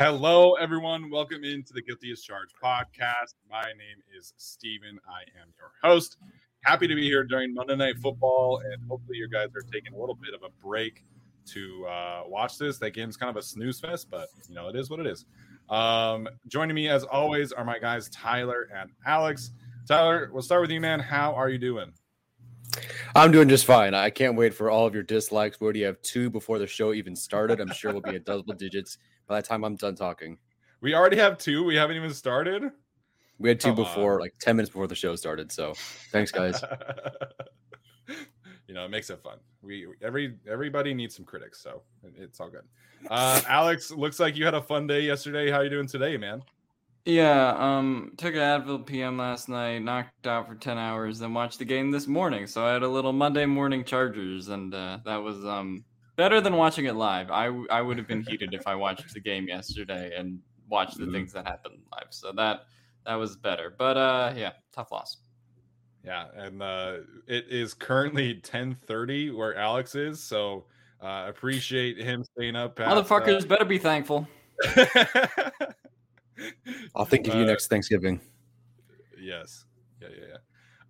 Hello, everyone. Welcome into the Guilty as Charged podcast. My name is Steven. I am your host. Happy to be here during Monday Night Football, and hopefully, you guys are taking a little bit of a break to uh, watch this. That game's kind of a snooze fest, but you know, it is what it is. Um, joining me, as always, are my guys Tyler and Alex. Tyler, we'll start with you, man. How are you doing? I'm doing just fine. I can't wait for all of your dislikes. We already have two before the show even started. I'm sure we'll be at double digits by the time I'm done talking. We already have two. We haven't even started. We had two Come before, on. like 10 minutes before the show started. So thanks, guys. you know, it makes it fun. We every everybody needs some critics, so it's all good. Uh, Alex, looks like you had a fun day yesterday. How you doing today, man? Yeah, um, took an Advil PM last night, knocked out for ten hours, then watched the game this morning. So I had a little Monday morning Chargers, and uh, that was um better than watching it live. I I would have been heated if I watched the game yesterday and watched the mm-hmm. things that happened live. So that that was better. But uh yeah, tough loss. Yeah, and uh it is currently 10:30 where Alex is, so uh appreciate him staying up. Past, Motherfuckers uh... better be thankful. I'll think of you uh, next Thanksgiving. Yes. Yeah, yeah, yeah.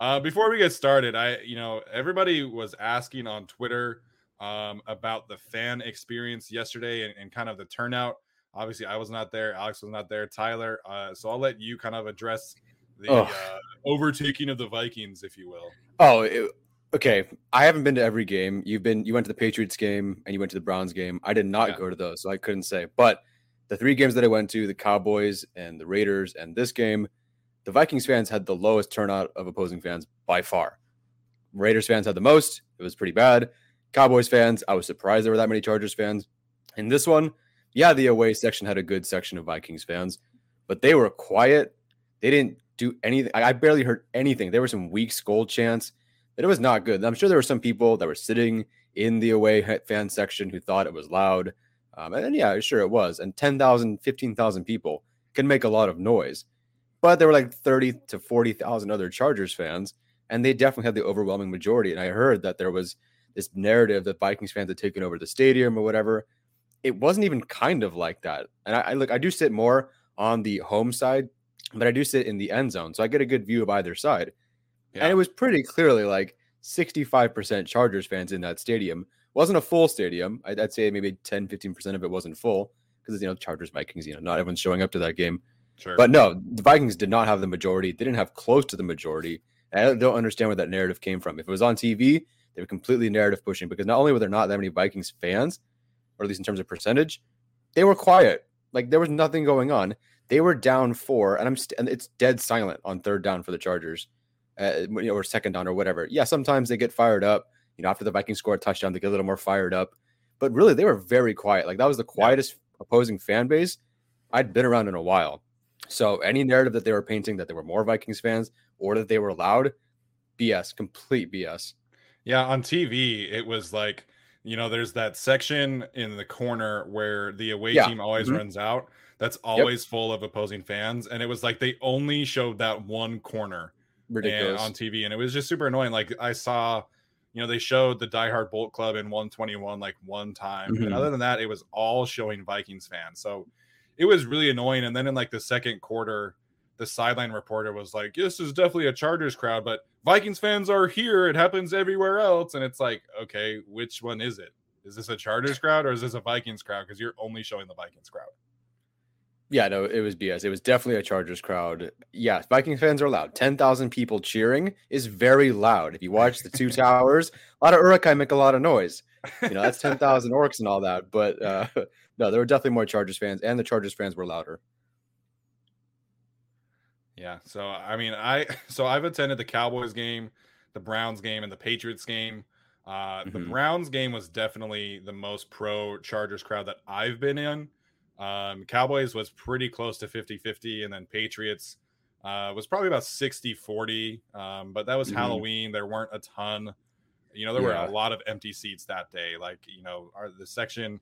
Uh, before we get started, I, you know, everybody was asking on Twitter um, about the fan experience yesterday and, and, kind of the turnout. Obviously, I was not there. Alex was not there. Tyler. Uh, so I'll let you kind of address the oh. uh, overtaking of the Vikings, if you will. Oh, it, okay. I haven't been to every game. You've been. You went to the Patriots game and you went to the Browns game. I did not yeah. go to those, so I couldn't say. But the three games that I went to, the Cowboys and the Raiders, and this game, the Vikings fans had the lowest turnout of opposing fans by far. Raiders fans had the most. It was pretty bad. Cowboys fans, I was surprised there were that many Chargers fans. In this one, yeah, the away section had a good section of Vikings fans, but they were quiet. They didn't do anything. I barely heard anything. There were some weak skull chants, but it was not good. I'm sure there were some people that were sitting in the away fan section who thought it was loud. Um, and yeah, sure it was. And 10,000, 15,000 people can make a lot of noise. But there were like 30 to 40,000 other Chargers fans, and they definitely had the overwhelming majority. And I heard that there was this narrative that Vikings fans had taken over the stadium or whatever. It wasn't even kind of like that. And I, I look, I do sit more on the home side, but I do sit in the end zone, so I get a good view of either side. Yeah. And it was pretty clearly like 65% Chargers fans in that stadium. Wasn't a full stadium. I'd, I'd say maybe 10, 15% of it wasn't full because, you know, Chargers, Vikings, you know, not everyone's showing up to that game. Sure. But no, the Vikings did not have the majority. They didn't have close to the majority. I don't understand where that narrative came from. If it was on TV, they were completely narrative pushing because not only were there not that many Vikings fans, or at least in terms of percentage, they were quiet. Like there was nothing going on. They were down four, and I'm st- and it's dead silent on third down for the Chargers, uh, or second down or whatever. Yeah, sometimes they get fired up. You know, after the Vikings score a touchdown, they get a little more fired up. But really, they were very quiet. Like that was the quietest yeah. opposing fan base I'd been around in a while. So any narrative that they were painting that there were more Vikings fans or that they were loud, BS, complete BS. Yeah, on TV, it was like, you know, there's that section in the corner where the away yeah. team always mm-hmm. runs out. that's always yep. full of opposing fans, and it was like they only showed that one corner Ridiculous. on TV, and it was just super annoying. Like I saw, you know, they showed the Die Hard Bolt Club in 121 like one time, mm-hmm. and other than that, it was all showing Vikings fans. So it was really annoying. And then in like the second quarter, the sideline reporter was like, "This is definitely a Chargers crowd, but Vikings fans are here. It happens everywhere else." And it's like, okay, which one is it? Is this a Chargers crowd or is this a Vikings crowd? Because you're only showing the Vikings crowd. Yeah, no, it was BS. It was definitely a Chargers crowd. Yeah, Vikings fans are loud. 10,000 people cheering is very loud. If you watch the two towers, a lot of Uruk-hai make a lot of noise. You know, that's 10,000 orcs and all that. But uh, no, there were definitely more Chargers fans, and the Chargers fans were louder. Yeah. So, I mean, I, so I've attended the Cowboys game, the Browns game, and the Patriots game. Uh, mm-hmm. The Browns game was definitely the most pro Chargers crowd that I've been in. Um, Cowboys was pretty close to 50 50, and then Patriots uh, was probably about 60 40. Um, but that was mm-hmm. Halloween. There weren't a ton. You know, there yeah. were a lot of empty seats that day. Like, you know, our, the section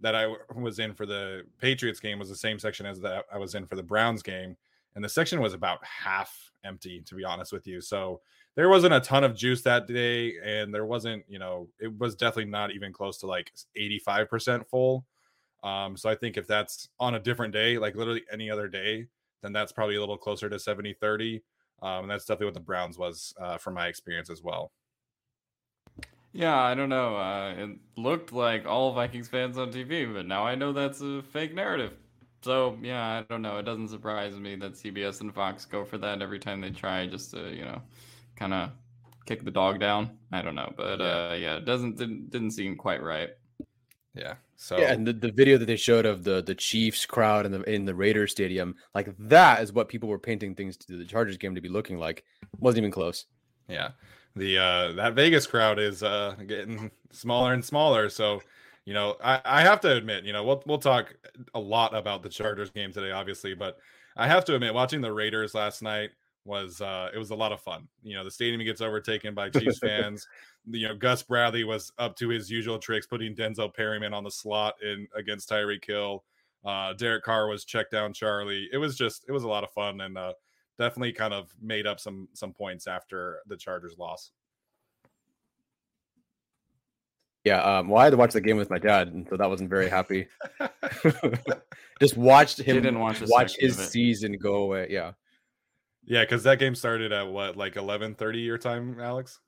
that I was in for the Patriots game was the same section as that I was in for the Browns game. And the section was about half empty, to be honest with you. So there wasn't a ton of juice that day. And there wasn't, you know, it was definitely not even close to like 85% full. Um, so I think if that's on a different day, like literally any other day, then that's probably a little closer to 70 30. Um, and that's definitely what the Browns was uh, from my experience as well. Yeah, I don't know. Uh, it looked like all Vikings fans on TV, but now I know that's a fake narrative. So yeah, I don't know. It doesn't surprise me that CBS and Fox go for that every time they try, just to you know, kind of kick the dog down. I don't know, but yeah. uh, yeah, it doesn't didn't, didn't seem quite right. Yeah. So yeah, and the, the video that they showed of the the Chiefs crowd in the in the Raiders stadium, like that is what people were painting things to the Chargers game to be looking like. Wasn't even close. Yeah. The uh that Vegas crowd is uh getting smaller and smaller. So, you know, I, I have to admit, you know, we'll we'll talk a lot about the Chargers game today, obviously, but I have to admit, watching the Raiders last night was uh it was a lot of fun. You know, the stadium gets overtaken by Chiefs fans you know, Gus Bradley was up to his usual tricks, putting Denzel Perryman on the slot in against Tyreek Hill. Uh, Derek Carr was check down Charlie. It was just, it was a lot of fun and uh, definitely kind of made up some some points after the Chargers loss. Yeah, um, well, I had to watch the game with my dad, and so that wasn't very happy. just watched him didn't watch, watch his season go away. Yeah, yeah, because that game started at what, like eleven thirty your time, Alex?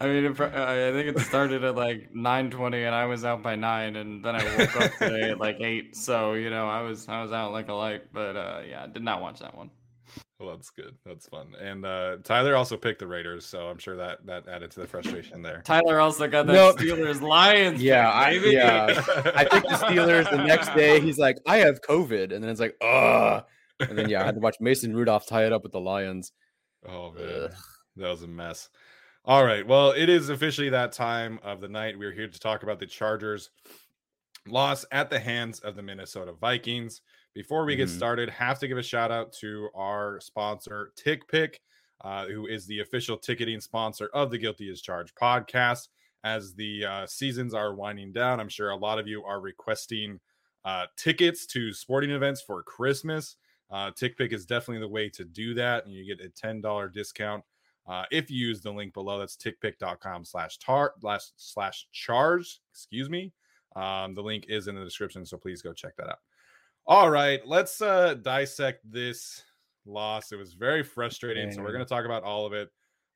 I mean, it, I think it started at like nine twenty, and I was out by nine, and then I woke up today at like eight. So you know, I was I was out like a light, but uh, yeah, I did not watch that one. Well, that's good. That's fun. And uh, Tyler also picked the Raiders, so I'm sure that that added to the frustration there. Tyler also got that nope. Steelers Lions. Yeah, I, yeah. I picked the Steelers. The next day, he's like, "I have COVID," and then it's like, "Ugh." And then yeah, I had to watch Mason Rudolph tie it up with the Lions. Oh man, Ugh. that was a mess. All right. Well, it is officially that time of the night. We're here to talk about the Chargers loss at the hands of the Minnesota Vikings. Before we get mm-hmm. started, have to give a shout out to our sponsor, TickPick, uh, who is the official ticketing sponsor of the Guilty as Charged podcast. As the uh, seasons are winding down, I'm sure a lot of you are requesting uh, tickets to sporting events for Christmas. Uh, TickPick is definitely the way to do that, and you get a $10 discount uh, if you use the link below, that's tickpick.com slash tar slash slash charge. Excuse me. Um, the link is in the description, so please go check that out. All right, let's uh dissect this loss. It was very frustrating, Dang. so we're gonna talk about all of it.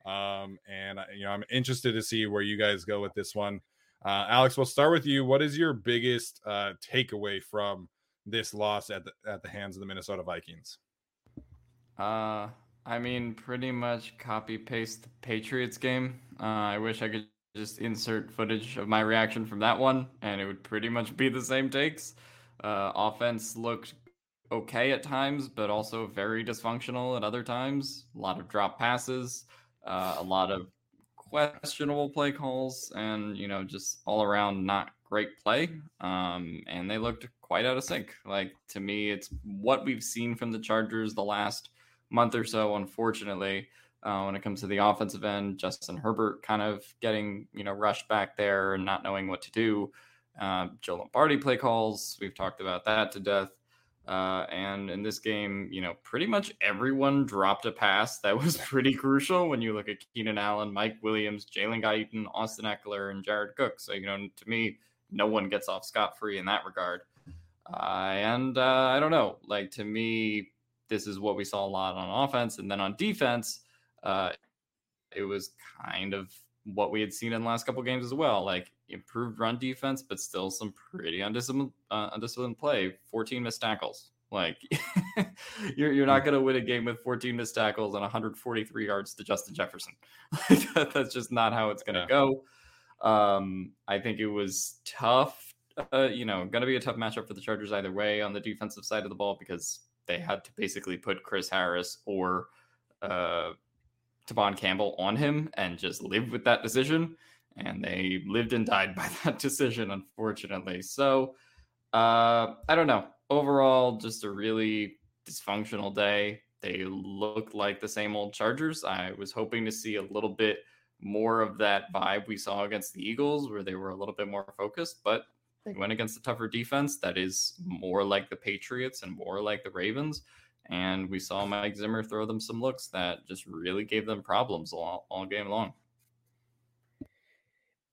Um, and you know, I'm interested to see where you guys go with this one. Uh, Alex, we'll start with you. What is your biggest uh, takeaway from this loss at the at the hands of the Minnesota Vikings? Uh, I mean, pretty much copy paste the Patriots game. Uh, I wish I could just insert footage of my reaction from that one, and it would pretty much be the same takes. Uh, offense looked okay at times, but also very dysfunctional at other times. A lot of drop passes, uh, a lot of questionable play calls, and you know, just all around not great play. Um, and they looked quite out of sync. Like to me, it's what we've seen from the Chargers the last month or so, unfortunately, uh, when it comes to the offensive end. Justin Herbert kind of getting, you know, rushed back there and not knowing what to do. Uh, Joe Lombardi play calls, we've talked about that to death. Uh, and in this game, you know, pretty much everyone dropped a pass that was pretty crucial when you look at Keenan Allen, Mike Williams, Jalen Guyton, Austin Ekeler, and Jared Cook. So, you know, to me, no one gets off scot free in that regard. Uh, and uh, I don't know, like to me, this is what we saw a lot on offense. And then on defense, uh, it was kind of what we had seen in the last couple games as well. Like improved run defense, but still some pretty undisciplined, uh, undisciplined play. 14 missed tackles. Like you're you're not going to win a game with 14 missed tackles and 143 yards to Justin Jefferson. That's just not how it's going to yeah. go. Um, I think it was tough. Uh, you know, going to be a tough matchup for the Chargers either way on the defensive side of the ball because they had to basically put Chris Harris or uh, Tevaughn Campbell on him and just live with that decision and they lived and died by that decision, unfortunately. So uh, I don't know. Overall, just a really dysfunctional day. They look like the same old Chargers. I was hoping to see a little bit more of that vibe we saw against the Eagles, where they were a little bit more focused, but they went against a tougher defense that is more like the Patriots and more like the Ravens. And we saw Mike Zimmer throw them some looks that just really gave them problems all, all game long.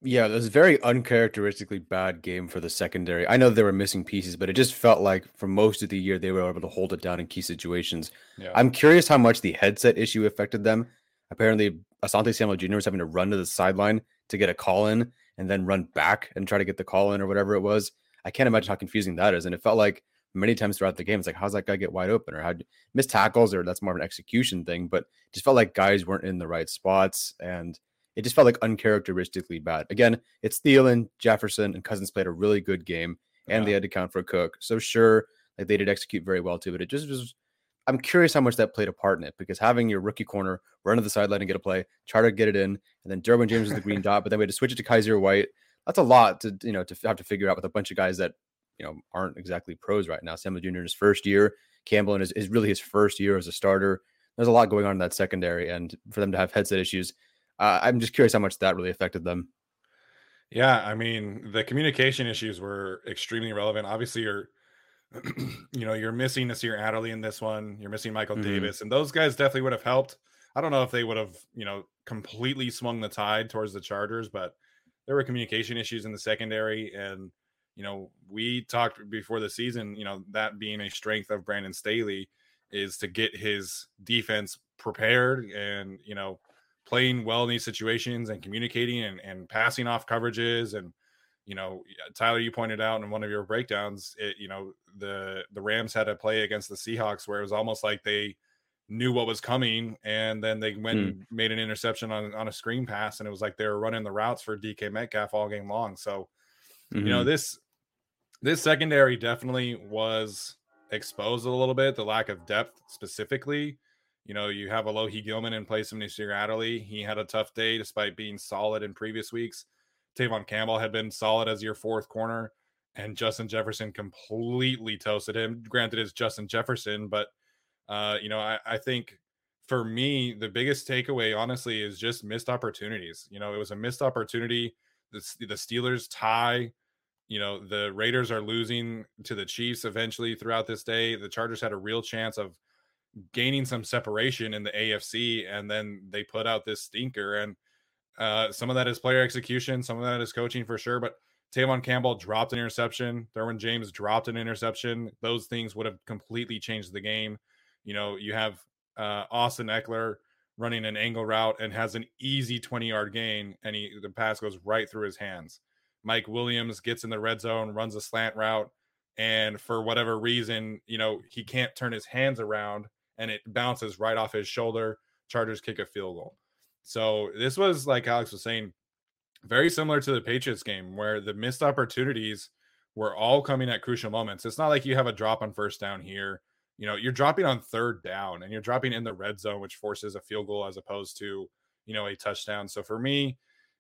Yeah, it was a very uncharacteristically bad game for the secondary. I know there were missing pieces, but it just felt like for most of the year they were able to hold it down in key situations. Yeah. I'm curious how much the headset issue affected them. Apparently, Asante Samuel Jr. was having to run to the sideline to get a call in and then run back and try to get the call in or whatever it was. I can't imagine how confusing that is. And it felt like many times throughout the game, it's like, how's that guy get wide open or how miss tackles or that's more of an execution thing. But just felt like guys weren't in the right spots and – it just felt like uncharacteristically bad. Again, it's Thielen, Jefferson, and Cousins played a really good game, and yeah. they had to count for Cook. So sure, like they did execute very well too, but it just was. I'm curious how much that played a part in it because having your rookie corner run to the sideline and get a play, try to get it in, and then Derwin James is the green dot, but then we had to switch it to Kyzir White. That's a lot to you know to have to figure out with a bunch of guys that you know aren't exactly pros right now. Samuel Jr. in his first year, Campbell in his is really his first year as a starter. There's a lot going on in that secondary, and for them to have headset issues, uh, I'm just curious how much that really affected them. Yeah, I mean, the communication issues were extremely relevant. Obviously, you're, you know, you're missing Nasir Adderley in this one. You're missing Michael mm-hmm. Davis, and those guys definitely would have helped. I don't know if they would have, you know, completely swung the tide towards the Chargers, but there were communication issues in the secondary, and you know, we talked before the season, you know, that being a strength of Brandon Staley is to get his defense prepared and you know playing well in these situations and communicating and, and passing off coverages and you know tyler you pointed out in one of your breakdowns it, you know the the rams had a play against the seahawks where it was almost like they knew what was coming and then they went mm. and made an interception on, on a screen pass and it was like they were running the routes for dk metcalf all game long so mm-hmm. you know mm-hmm. this this secondary definitely was exposed a little bit the lack of depth specifically you know, you have Alohi Gilman in place of Nasir Adderley. He had a tough day despite being solid in previous weeks. Tevaughn Campbell had been solid as your fourth corner, and Justin Jefferson completely toasted him. Granted, it's Justin Jefferson, but uh, you know, I, I think for me, the biggest takeaway, honestly, is just missed opportunities. You know, it was a missed opportunity. The, the Steelers tie. You know, the Raiders are losing to the Chiefs eventually throughout this day. The Chargers had a real chance of gaining some separation in the AFC, and then they put out this stinker. And uh, some of that is player execution, some of that is coaching for sure. But Tevaughn Campbell dropped an interception. Derwin James dropped an interception. Those things would have completely changed the game. You know, you have uh, Austin Ekeler running an angle route and has an easy 20 yard gain, and he the pass goes right through his hands. Mike Williams gets in the red zone, runs a slant route, and for whatever reason, you know, he can't turn his hands around and it bounces right off his shoulder. Chargers kick a field goal. So this was like Alex was saying, very similar to the Patriots game where the missed opportunities were all coming at crucial moments. It's not like you have a drop on first down here. You know, you're dropping on third down and you're dropping in the red zone, which forces a field goal as opposed to, you know, a touchdown. So for me,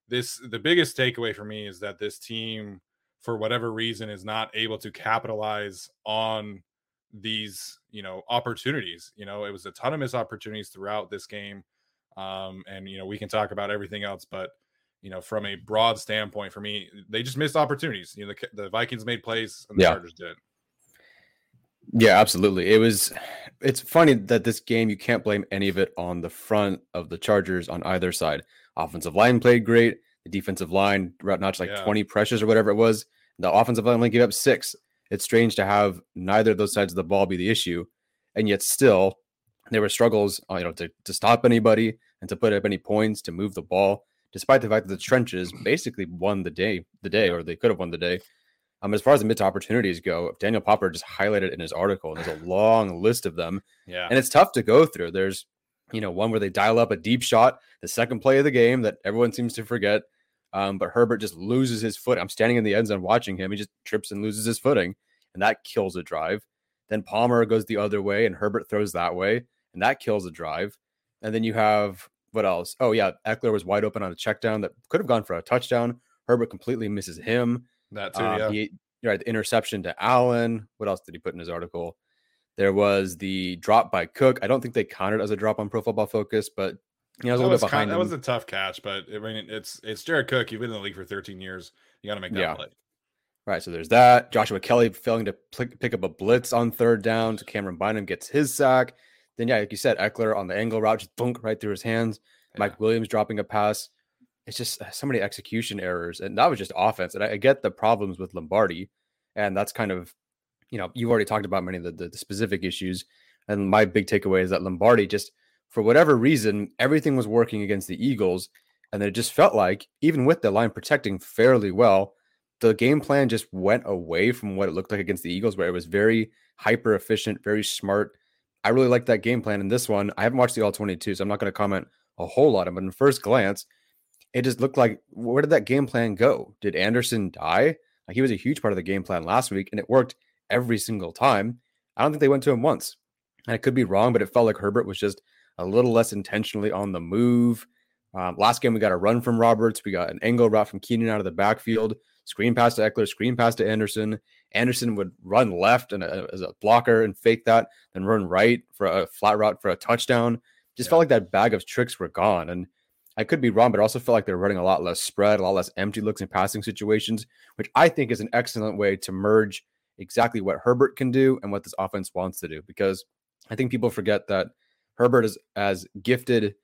this the biggest takeaway for me is that this team, for whatever reason, is not able to capitalize on these you know opportunities you know it was a ton of missed opportunities throughout this game um and you know we can talk about everything else but you know, from a broad standpoint, for me, they just missed opportunities. You know, the, the Vikings made plays and the yeah. Chargers didn't. Yeah, absolutely. It was. It's funny that this game you can't blame any of it on the front of the Chargers on either side. Offensive line played great. The defensive line notched like yeah. 20 pressures or whatever it was. The offensive line only gave up six. It's strange to have neither of those sides of the ball be the issue, and yet still there were struggles, uh, you know, to, to stop anybody and to put up any points to move the ball, despite the fact that the trenches basically won the day, the day, or they could have won the day. Um, as far as the mid opportunities go, Daniel Popper just highlighted in his article, and there's a long list of them. Yeah. And it's tough to go through. There's, you know, one where they dial up a deep shot, the second play of the game that everyone seems to forget. Um, but Herbert just loses his foot. I'm standing in the end zone watching him. He just trips and loses his footing, and that kills a drive. Then Palmer goes the other way, and Herbert throws that way, and that kills a drive. And then you have what else? Oh yeah, Ekeler was wide open on a check down that could have gone for a touchdown. Herbert completely misses him. That too, um, yeah. He, right, the interception to Allen. What else did he put in his article? There was the drop by Cook. I don't think they counted as a drop on Pro Football Focus, but you know, was a little bit behind. Kind, that was a tough catch, but I mean, it's it's Jared Cook. You've been in the league for 13 years. You got to make that yeah. play. Right. So there's that. Joshua Kelley failing to pick up a blitz on third down. So Camryn Bynum gets his sack. Then, yeah, like you said, Ekeler on the angle route just thunk right through his hands. Yeah. Mike Williams dropping a pass. It's just uh, so many execution errors. And that was just offense. And I, I get the problems with Lombardi. And that's kind of, you know, you've already talked about many of the, the, the specific issues. And my big takeaway is that Lombardi just, for whatever reason, everything was working against the Eagles. And it just felt like, even with the line protecting fairly well, the game plan just went away from what it looked like against the Eagles, where it was very hyper efficient, very smart. I really like that game plan in this one. I haven't watched the all 22, so I'm not going to comment a whole lot it. But in first glance, it just looked like where did that game plan go? Did Anderson die? Like he was a huge part of the game plan last week, and it worked every single time. I don't think they went to him once. And I could be wrong, but it felt like Herbert was just a little less intentionally on the move. Um, last game, we got a run from Roberts. We got an angle route from Keenan out of the backfield. Screen pass to Ekeler, screen pass to Anderson. Anderson would run left and a, as a blocker and fake that, then run right for a flat route for a touchdown. Just yeah. felt like that bag of tricks were gone. And I could be wrong, but I also felt like they're running a lot less spread, a lot less empty looks in passing situations, which I think is an excellent way to merge exactly what Herbert can do and what this offense wants to do. Because I think people forget that Herbert is as gifted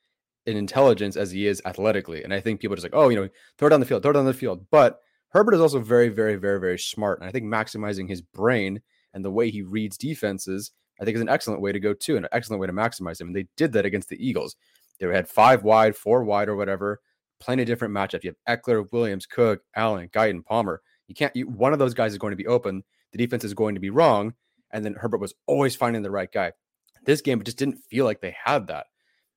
in intelligence as he is athletically. And I think people are just like, oh, you know, throw it down the field, throw it down the field. But Herbert is also very, very, very, very smart. And I think maximizing his brain and the way he reads defenses, I think is an excellent way to go too, and an excellent way to maximize him. And they did that against the Eagles. They had five wide, four wide, or whatever. Plenty of different matchups. You have Ekeler, Williams, Cook, Allen, Guyton, Palmer. You can't. You, one of those guys is going to be open. The defense is going to be wrong, and then Herbert was always finding the right guy. This game just didn't feel like they had that.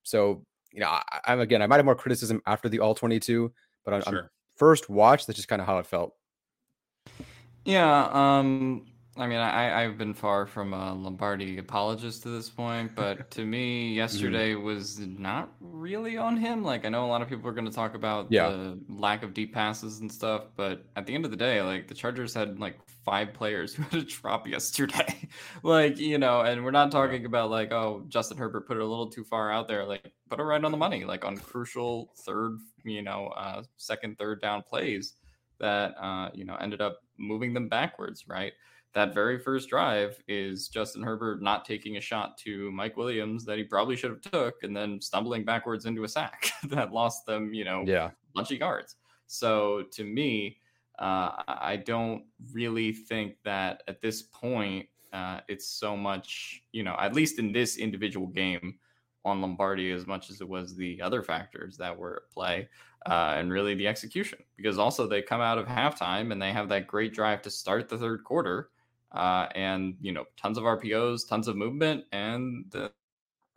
So you know, I, am again, I might have more criticism after the all 22, but on, sure. on first watch, that's just kind of how it felt. Yeah, um, I mean, I, I've been far from a Lombardi apologist to this point, but to me, mm-hmm. yesterday mm-hmm. was not really on him. Like, I know a lot of people are going to talk about yeah. the lack of deep passes and stuff, but at the end of the day, like, the Chargers had like five players who had a drop yesterday. like, you know, and we're not talking about like, oh, Justin Herbert put it a little too far out there. Like, put it right on the money, like on crucial third, you know, uh, second, third down plays that, uh, you know, ended up moving them backwards, right? That very first drive is Justin Herbert not taking a shot to Mike Williams that he probably should have took and then stumbling backwards into a sack that lost them, you know, yeah. a bunch of yards. So to me, uh, I don't really think that at this point uh, it's so much, you know, at least in this individual game on Lombardi as much as it was the other factors that were at play uh, and really the execution. Because also they come out of halftime and they have that great drive to start the third quarter uh, and you know tons of RPOs, tons of movement, and, uh,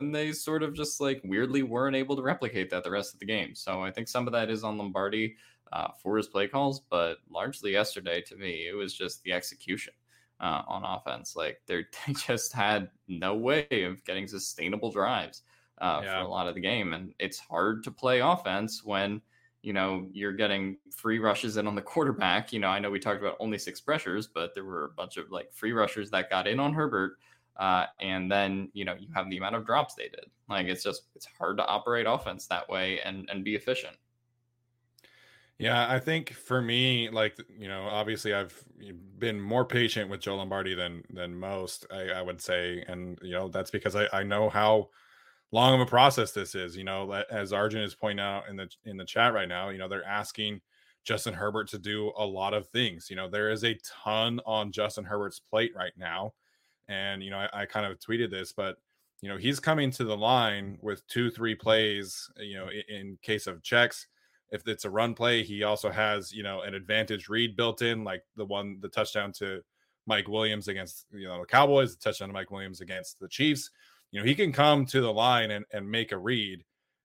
and they sort of just like weirdly weren't able to replicate that the rest of the game. So I think some of that is on Lombardi uh, for his play calls, but largely yesterday to me it was just the execution. Uh, on offense, like they just had no way of getting sustainable drives uh, yeah. for a lot of the game, and it's hard to play offense when you know, you're getting free rushes in on the quarterback. You know, I know we talked about only six pressures, but there were a bunch of like free rushers that got in on Herbert. Uh, and then, you know, you have the amount of drops they did. Like it's just, it's hard to operate offense that way and, and be efficient. Yeah, I think for me, like you know, obviously I've been more patient with Joe Lombardi than than most. I, I would say, and you know that's because I, I know how long of a process this is. You know, as Arjun is pointing out in the in the chat right now, you know they're asking Justin Herbert to do a lot of things. You know, there is a ton on Justin Herbert's plate right now, and you know I, I kind of tweeted this, but you know he's coming to the line with two three plays. You know, in, in case of checks if it's a run play, he also has, you know, an advantage read built in, like the one, the touchdown to Mike Williams against, you know, the Cowboys, the touchdown to Mike Williams against the Chiefs. You know, he can come to the line and, and make a read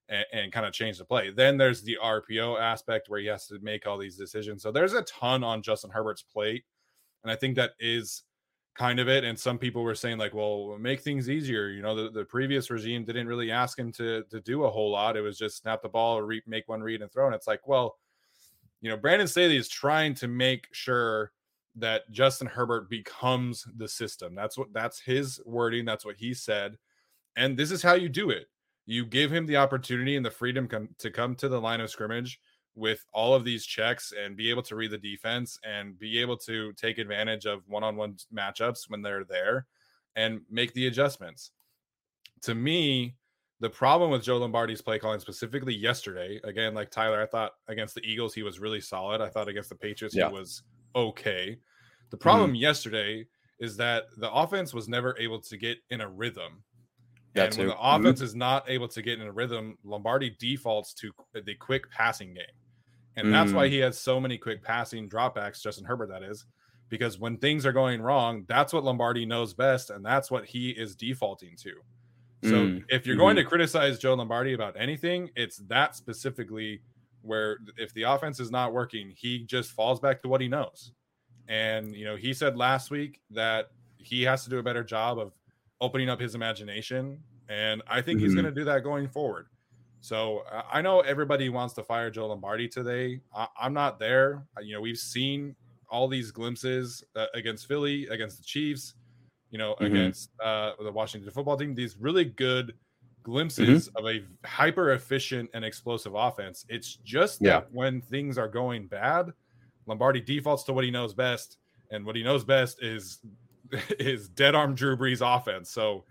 and, and kind of change the play. Then there's the RPO aspect where he has to make all these decisions. So there's a ton on Justin Herbert's plate. And I think that is kind of it. And some people were saying like, well, make things easier. You know, the, the previous regime didn't really ask him to to do a whole lot. It was just snap the ball, re- make one read and throw. And it's like, well, you know, Brandon Staley is trying to make sure that Justin Herbert becomes the system. That's what that's his wording. That's what he said. And this is how you do it. You give him the opportunity and the freedom com- to come to the line of scrimmage with all of these checks and be able to read the defense and be able to take advantage of one-on-one matchups when they're there and make the adjustments. To me, the problem with Joe Lombardi's play calling specifically yesterday, again, like Tyler, I thought against the Eagles he was really solid. I thought against the Patriots yeah. he was okay. The problem mm-hmm. yesterday is that the offense was never able to get in a rhythm. And when the mm-hmm. offense is not able to get in a rhythm, Lombardi defaults to the quick passing game. And mm. that's why mm. he has so many quick passing dropbacks, Justin Herbert, that is, because when things are going wrong, that's what Lombardi knows best. And that's what he is defaulting to. So mm. if you're mm-hmm. going to criticize Joe Lombardi about anything, it's that specifically where if the offense is not working, he just falls back to what he knows. And, you know, he said last week that he has to do a better job of opening up his imagination. And I think mm-hmm. he's going to do that going forward. So I know everybody wants to fire Joe Lombardi today. I, am not there. You know, we've seen all these glimpses uh, against Philly, against the Chiefs, you know, mm-hmm. against uh, the Washington football team. These really good glimpses mm-hmm. of a hyper efficient and explosive offense. It's just yeah. that when things are going bad, Lombardi defaults to what he knows best, and what he knows best is is dead arm Drew Brees offense. So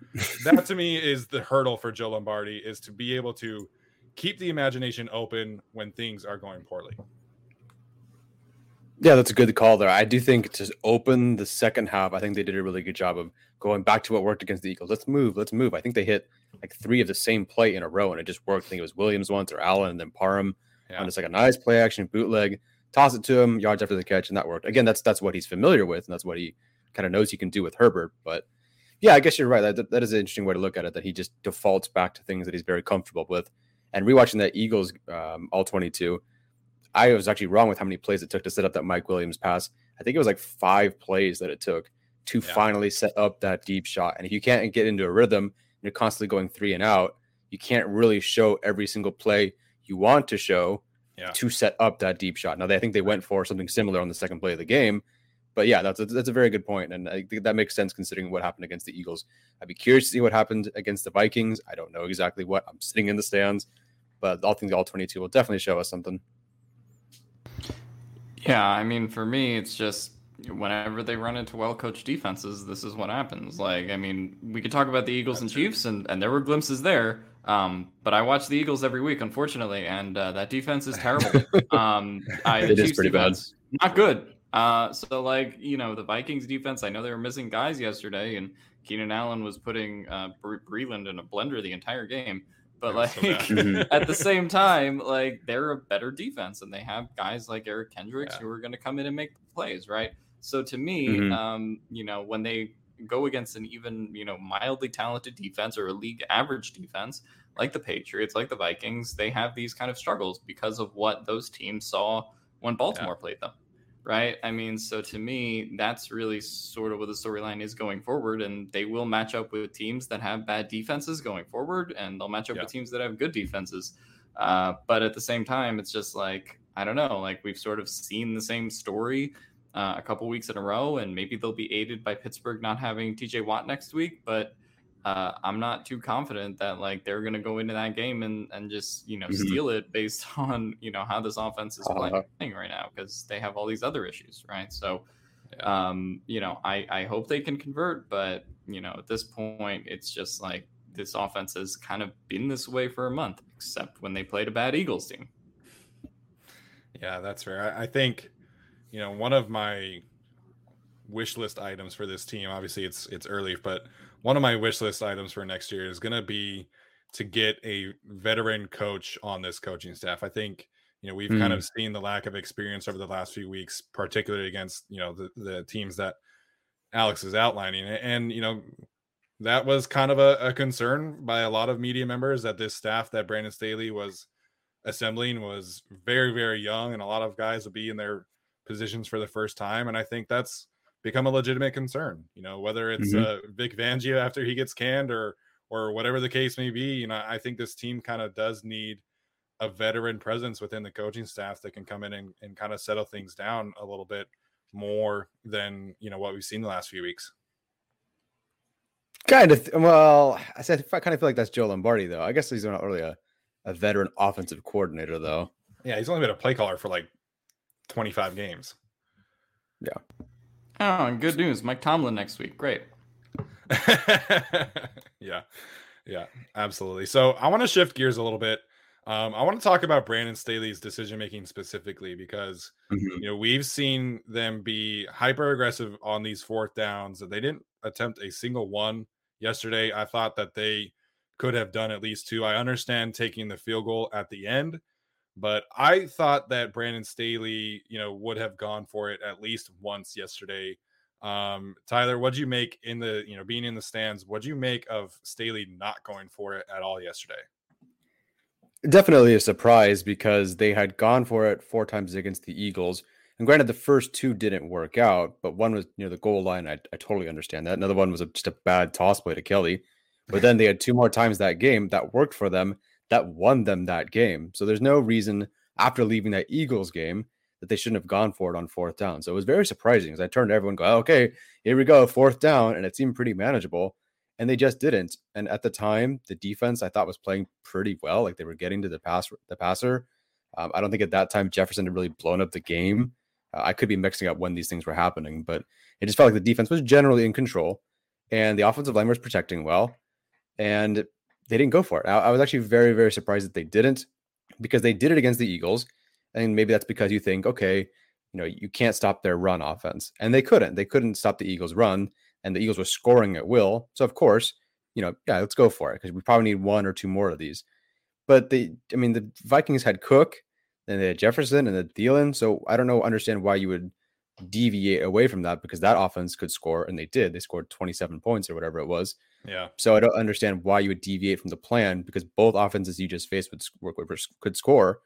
that to me is the hurdle for Joe Lombardi is to be able to keep the imagination open when things are going poorly. Yeah, that's a good call there. I do think to open the second half, I think they did a really good job of going back to what worked against the Eagles. Let's move, let's move. I think they hit like three of the same play in a row, and it just worked. I think it was Williams once or Allen, and then Parham yeah. on just like a nice play action bootleg, toss it to him, yards after the catch, and that worked. Again, that's that's what he's familiar with, and that's what he kind of knows he can do with Herbert. But yeah, I guess you're right. That, that is an interesting way to look at it. That he just defaults back to things that he's very comfortable with. And rewatching that Eagles um, all 22, I was actually wrong with how many plays it took to set up that Mike Williams pass. I think it was like five plays that it took to yeah. finally set up that deep shot. And if you can't get into a rhythm, you're constantly going three and out. You can't really show every single play you want to show yeah. to set up that deep shot. Now, they, I think they went for something similar on the second play of the game. But yeah, that's a, that's a very good point, and I think that makes sense considering what happened against the Eagles. I'd be curious to see what happened against the Vikings. I don't know exactly what. I'm sitting in the stands, but I think the all 22 will definitely show us something. Yeah, I mean, for me, it's just whenever they run into well coached defenses, this is what happens. Like, I mean, we could talk about the Eagles That's and Chiefs, and, and there were glimpses there. Um, but I watch the Eagles every week, unfortunately, and uh, that defense is terrible. um, I, it is pretty bad. Not good. Uh, so like you know the Vikings defense, I know they were missing guys yesterday, and Keenan Allen was putting uh, Breeland in a blender the entire game. But like so mm-hmm. at the same time, like they're a better defense, and they have guys like Eric Kendricks yeah. who are going to come in and make plays, right? So to me, mm-hmm. um, you know, when they go against an even you know mildly talented defense or a league average defense like the Patriots, like the Vikings, they have these kind of struggles because of what those teams saw when Baltimore yeah. played them right? I mean, so to me, that's really sort of what the storyline is going forward. And they will match up with teams that have bad defenses going forward, and they'll match up yeah. with teams that have good defenses. Uh, but at the same time, it's just like, I don't know, like we've sort of seen the same story uh, a couple weeks in a row, and maybe they'll be aided by Pittsburgh not having TJ Watt next week. But uh, I'm not too confident that like they're going to go into that game and and just you know mm-hmm. steal it based on you know how this offense is uh-huh. playing right now because they have all these other issues, right? So, um, you know, I I hope they can convert, but you know, at this point, it's just like this offense has kind of been this way for a month, except when they played a bad Eagles team. Yeah, that's fair. I, I think, you know, one of my wish list items for this team, obviously it's it's early, but one of my wish list items for next year is going to be to get a veteran coach on this coaching staff. I think you know we've mm. kind of seen the lack of experience over the last few weeks, particularly against you know the the teams that Alex is outlining, and you know that was kind of a, a concern by a lot of media members that this staff that Brandon Staley was assembling was very very young, and a lot of guys would be in their positions for the first time, and I think that's become a legitimate concern. You know, whether it's mm-hmm. uh, Vic Fangio after he gets canned or or whatever the case may be. You know, I think this team kind of does need a veteran presence within the coaching staff that can come in and, and kind of settle things down a little bit more than you know what we've seen the last few weeks. Kind of. Well, I said I kind of feel like that's Joe Lombardi though. I guess he's not really a, a veteran offensive coordinator though. Yeah, he's only been a play caller for like 25 games. Yeah. Oh, and good news, Mike Tomlin next week. Great. yeah, yeah, absolutely. So I want to shift gears a little bit. Um, I want to talk about Brandon Staley's decision making specifically because mm-hmm. you know we've seen them be hyper aggressive on these fourth downs. They didn't attempt a single one yesterday. I thought that they could have done at least two. I understand taking the field goal at the end, but I thought that Brandon Staley, you know, would have gone for it at least once yesterday. Um, Tyler, what'd you make in the, you know, being in the stands? What'd you make of Staley not going for it at all yesterday? Definitely a surprise because they had gone for it four times against the Eagles. And granted, the first two didn't work out, but one was near the goal line. I, I totally understand that. Another one was a, just a bad toss play to Kelley. But then they had two more times that game that worked for them that won them that game. So there's no reason after leaving that Eagles game that they shouldn't have gone for it on fourth down. So it was very surprising as I turned to everyone go, okay, here we go, fourth down. And it seemed pretty manageable. And they just didn't. And at the time, the defense I thought was playing pretty well. Like they were getting to the pass, the passer. Um, I don't think at that time Jefferson had really blown up the game. Uh, I could be mixing up when these things were happening, but it just felt like the defense was generally in control and the offensive line was protecting well. And they didn't go for it. I, I, was actually very, very surprised that they didn't because they did it against the Eagles. And maybe that's because you think, okay, you know, you can't stop their run offense. And they couldn't. They couldn't stop the Eagles' run. And the Eagles were scoring at will. So, of course, you know, yeah, let's go for it because we probably need one or two more of these. But the, I mean, the Vikings had Cook, then they had Jefferson and the Thielen. So I don't know, understand why you would deviate away from that because that offense could score, and they did. They scored 27 points or whatever it was. Yeah. So I don't understand why you would deviate from the plan because both offenses you just faced would could score,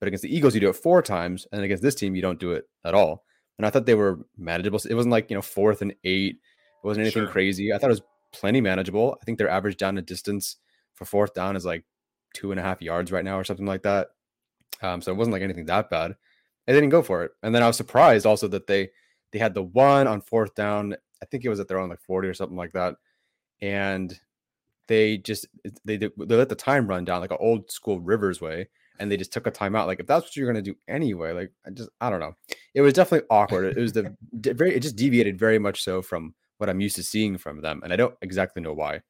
but against the Eagles you do it four times, and against this team you don't do it at all. And I thought they were manageable. It wasn't like you know fourth and eight. It wasn't anything sure. crazy. I thought it was plenty manageable. I think their average down and distance for fourth down is like two and a half yards right now or something like that. Um, so it wasn't like anything that bad. They didn't go for it. And then I was surprised also that they they had the one on fourth down. I think it was at their own like 40 or something like that. And they just they they let the time run down like an old school Rivers way, and they just took a timeout. Like if that's what you're gonna do anyway, like I just I don't know. It was definitely awkward. It was the very it just deviated very much so from what I'm used to seeing from them, and I don't exactly know why.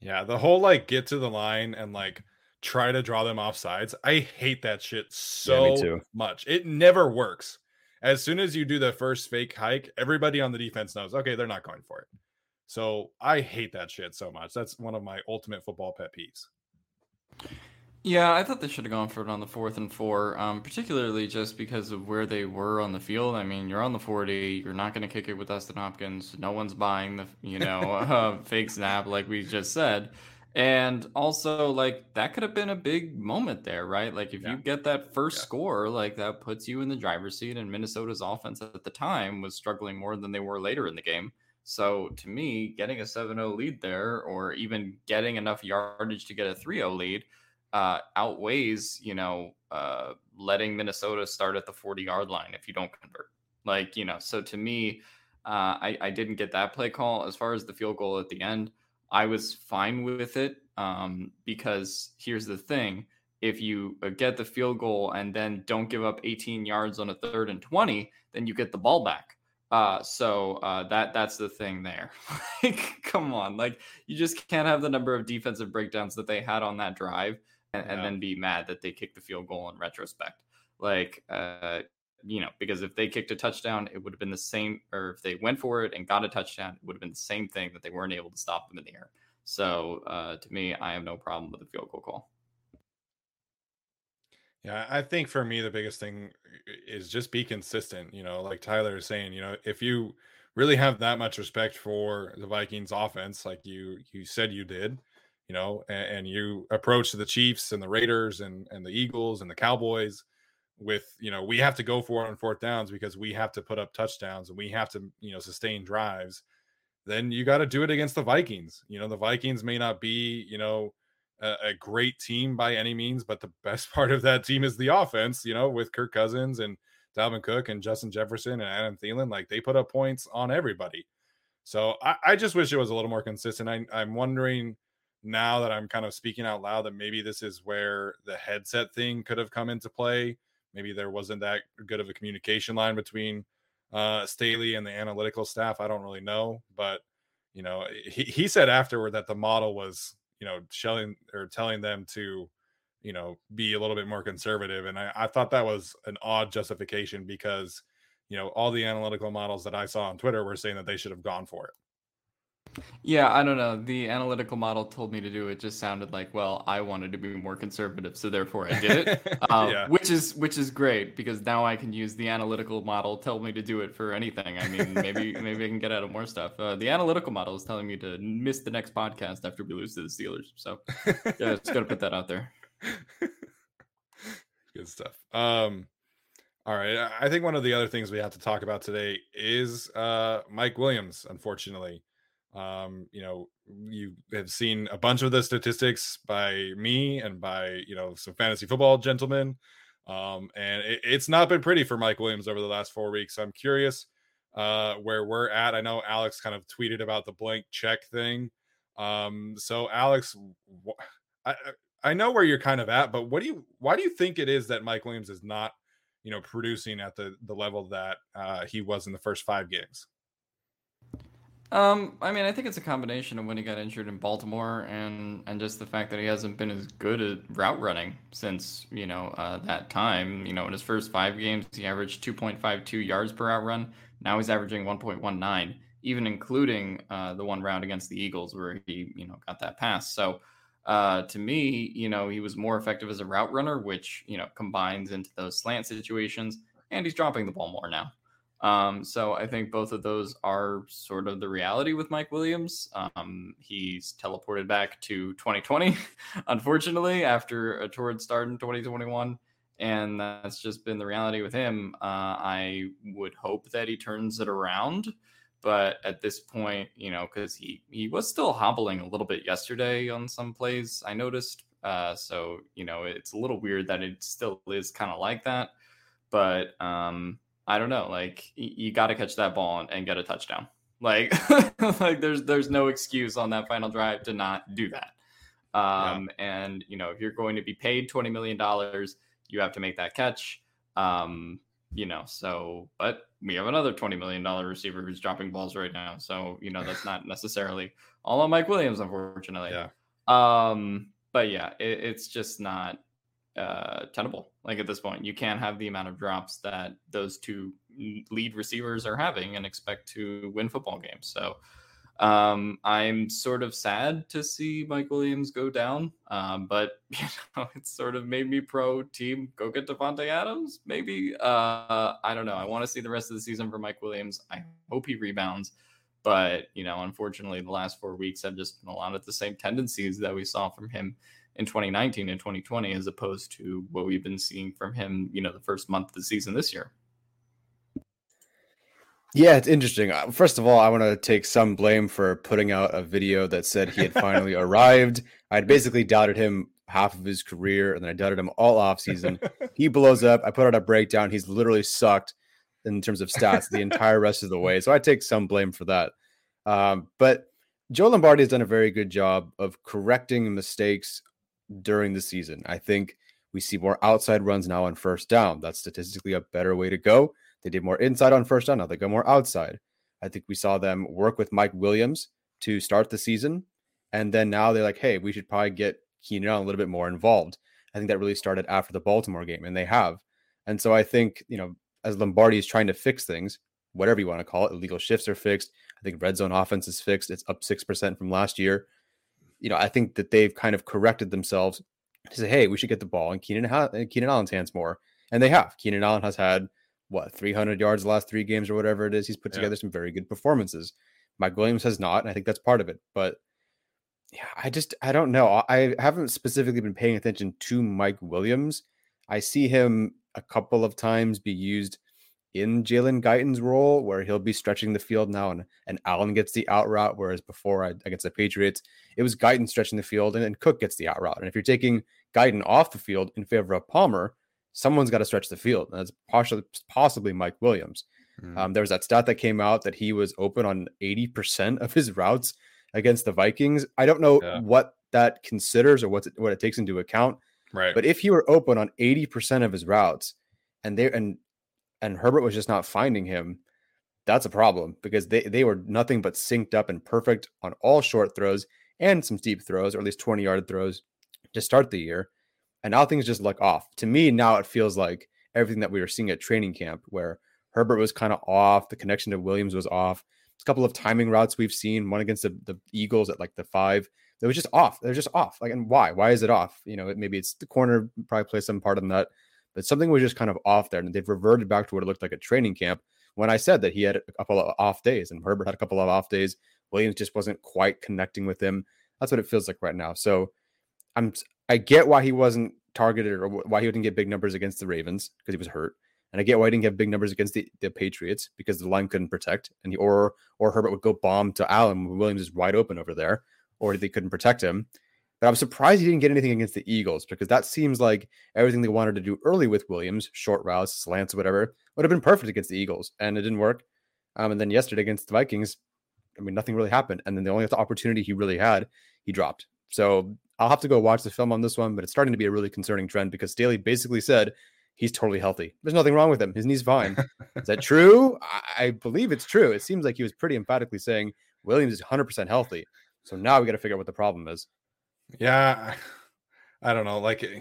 Yeah, the whole like get to the line and like try to draw them off sides. I hate that shit so yeah, much. It never works. As soon as you do the first fake hike, everybody on the defense knows, okay, they're not going for it. So I hate that shit so much. That's one of my ultimate football pet peeves. Yeah, I thought they should have gone for it on the fourth and four, um, particularly just because of where they were on the field. I mean, you're on the 40, you're not going to kick it with Dustin Hopkins. No one's buying the, you know, uh, fake snap like we just said. And also, like, that could have been a big moment there, right? Like, if yeah. you get that first yeah. score, like, that puts you in the driver's seat. And Minnesota's offense at the time was struggling more than they were later in the game. So, to me, getting a 7 0 lead there, or even getting enough yardage to get a 3 0 lead, uh, outweighs, you know, uh, letting Minnesota start at the 40 yard line if you don't convert. Like, you know, so to me, uh, I, I didn't get that play call as far as the field goal at the end. I was fine with it um, because here's the thing: if you uh, get the field goal and then don't give up 18 yards on a third and 20, then you get the ball back. Uh, so uh, that that's the thing there. like, come on, like you just can't have the number of defensive breakdowns that they had on that drive, and, yeah. and then be mad that they kicked the field goal in retrospect. Like, uh, you know, because if they kicked a touchdown, it would have been the same, or if they went for it and got a touchdown, it would have been the same thing that they weren't able to stop them in the air. So uh, to me, I have no problem with the field goal call. Yeah, I think for me the biggest thing is just be consistent. You know, like Tyler is saying, you know, if you really have that much respect for the Vikings offense, like you you said you did, you know, and, and you approach the Chiefs and the Raiders and and the Eagles and the Cowboys with, you know, we have to go for it on fourth downs because we have to put up touchdowns and we have to, you know, sustain drives. Then you got to do it against the Vikings. You know, the Vikings may not be, you know, a, a, great team by any means, but the best part of that team is the offense, you know, with Kirk Cousins and Dalvin Cook and Justin Jefferson and Adam Thielen. Like they put up points on everybody. So I, I just wish it was a little more consistent. I, I'm wondering now that I'm kind of speaking out loud that maybe this is where the headset thing could have come into play. Maybe there wasn't that good of a communication line between uh, Staley and the analytical staff. I don't really know, but you know, he, he said afterward that the model was you know, shelling or telling them to, you know, be a little bit more conservative. And I, I thought that was an odd justification because, you know, all the analytical models that I saw on Twitter were saying that they should have gone for it. Yeah, I don't know. The analytical model told me to do it. Just sounded like, well, I wanted to be more conservative, so therefore I did it. um, yeah. Which is which is great because now I can use the analytical model. Tell me to do it for anything. I mean, maybe maybe I can get out of more stuff. Uh, the analytical model is telling me to miss the next podcast after we lose to the Steelers. So yeah, just gotta put that out there. Good stuff. Um, all right. I think one of the other things we have to talk about today is uh, Mike Williams. Unfortunately. Um, you know, you have seen a bunch of the statistics by me and by you know some fantasy football gentlemen, um, and it, it's not been pretty for Mike Williams over the last four weeks. I'm curious uh, where we're at. I know Alex kind of tweeted about the blank check thing. Um, so Alex, I I know where you're kind of at, but what do you why do you think it is that Mike Williams is not you know producing at the the level that uh, he was in the first five games? Um, I mean, I think it's a combination of when he got injured in Baltimore and and just the fact that he hasn't been as good at route running since you know uh, that time. You know, in his first five games, he averaged 2.52 yards per route run. Now he's averaging 1.19, even including uh, the one round against the Eagles where he you know got that pass. So. Uh, to me, you know, he was more effective as a route runner, which you know combines into those slant situations, and he's dropping the ball more now. Um, so I think both of those are sort of the reality with Mike Williams. Um, he's teleported back to 2020, unfortunately, after a torrid start in 2021. And that's just been the reality with him. Uh, I would hope that he turns it around. But at this point, you know, because he, he was still hobbling a little bit yesterday on some plays, I noticed. Uh, so, you know, it's a little weird that it still is kind of like that. But, um, I don't know. Like you got to catch that ball and get a touchdown. Like like there's there's no excuse on that final drive to not do that. Um, yeah. and you know if you're going to be paid twenty million dollars, you have to make that catch. Um, you know, so but we have another twenty million dollar receiver who's dropping balls right now. So you know that's not necessarily all on Mike Williams, unfortunately. Yeah. Um, but yeah, it, it's just not uh, tenable. Like at this point, you can't have the amount of drops that those two lead receivers are having and expect to win football games. So um, I'm sort of sad to see Mike Williams go down, um, but you know it's sort of made me pro team go get Davante Adams. Maybe uh, I don't know. I want to see the rest of the season for Mike Williams. I hope he rebounds. But you know, unfortunately, the last four weeks have just been a lot of the same tendencies that we saw from him in 2019 and 2020 as opposed to what we've been seeing from him, you know, the first month of the season this year. Yeah, it's interesting. Uh, first of all, I want to take some blame for putting out a video that said he had finally arrived. I'd basically doubted him half of his career, and then I doubted him all off season. he blows up. I put out a breakdown. He's literally sucked in terms of stats the entire rest of the way. So I take some blame for that. Um, but Joe Lombardi has done a very good job of correcting mistakes during the season. I think we see more outside runs now on first down. That's statistically a better way to go. They did more inside on first down. Now they go more outside. I think we saw them work with Mike Williams to start the season. And then now they're like, hey, we should probably get Keenan a little bit more involved. I think that really started after the Baltimore game, and they have. And so I think, you know, as Lombardi is trying to fix things, whatever you want to call it, illegal shifts are fixed. I think red zone offense is fixed. It's up 6% from last year. You know, I think that they've kind of corrected themselves to say, hey, we should get the ball in Keenan, Keenan Allen's hands more. And they have. Keenan Allen has had, what, 300 yards the last three games or whatever it is. He's put yeah. together some very good performances. Mike Williams has not. And I think that's part of it. But yeah, I just, I don't know. I haven't specifically been paying attention to Mike Williams. I see him a couple of times be used in Jalen Guyton's role where he'll be stretching the field now and, and Allen gets the out route. Whereas before I, against the Patriots, it was Guyton stretching the field and then Cook gets the out route. And if you're taking Guyton off the field in favor of Palmer, someone's got to stretch the field. And that's possibly, possibly Mike Williams. Mm. Um, there was that stat that came out that he was open on 80% of his routes against the Vikings. I don't know yeah. what that considers or what's it, what it takes into account. Right. But if he were open on 80% of his routes and they and and Herbert was just not finding him, that's a problem because they, they were nothing but synced up and perfect on all short throws and some deep throws, or at least 20 yard throws to start the year. And now things just look off. To me, now it feels like everything that we were seeing at training camp, where Herbert was kind of off, the connection to Williams was off. a couple of timing routes we've seen, one against the, the Eagles at like the five. It was just off. They're just off. Like, and why? Why is it off? You know, maybe it's the corner probably plays some part in that but something was just kind of off there. And they've reverted back to what it looked like at training camp when I said that he had a couple of off days and Herbert had a couple of off days. Williams just wasn't quite connecting with him. That's what it feels like right now. So I'm I get why he wasn't targeted or why he didn't get big numbers against the Ravens because he was hurt. And I get why he didn't get big numbers against the, the Patriots because the line couldn't protect. And he, or or Herbert would go bomb to Allen when Williams is wide open over there, or they couldn't protect him. But I'm surprised he didn't get anything against the Eagles because that seems like everything they wanted to do early with Williams, short routes, slants, whatever, would have been perfect against the Eagles, and it didn't work. Um, and then yesterday against the Vikings, I mean, nothing really happened. And then the only opportunity he really had, he dropped. So I'll have to go watch the film on this one, but it's starting to be a really concerning trend because Staley basically said he's totally healthy. There's nothing wrong with him. His knee's fine. Is that true? I, I believe it's true. It seems like he was pretty emphatically saying Williams is 100% healthy. So now we got to figure out what the problem is. Yeah, I don't know. Like eh,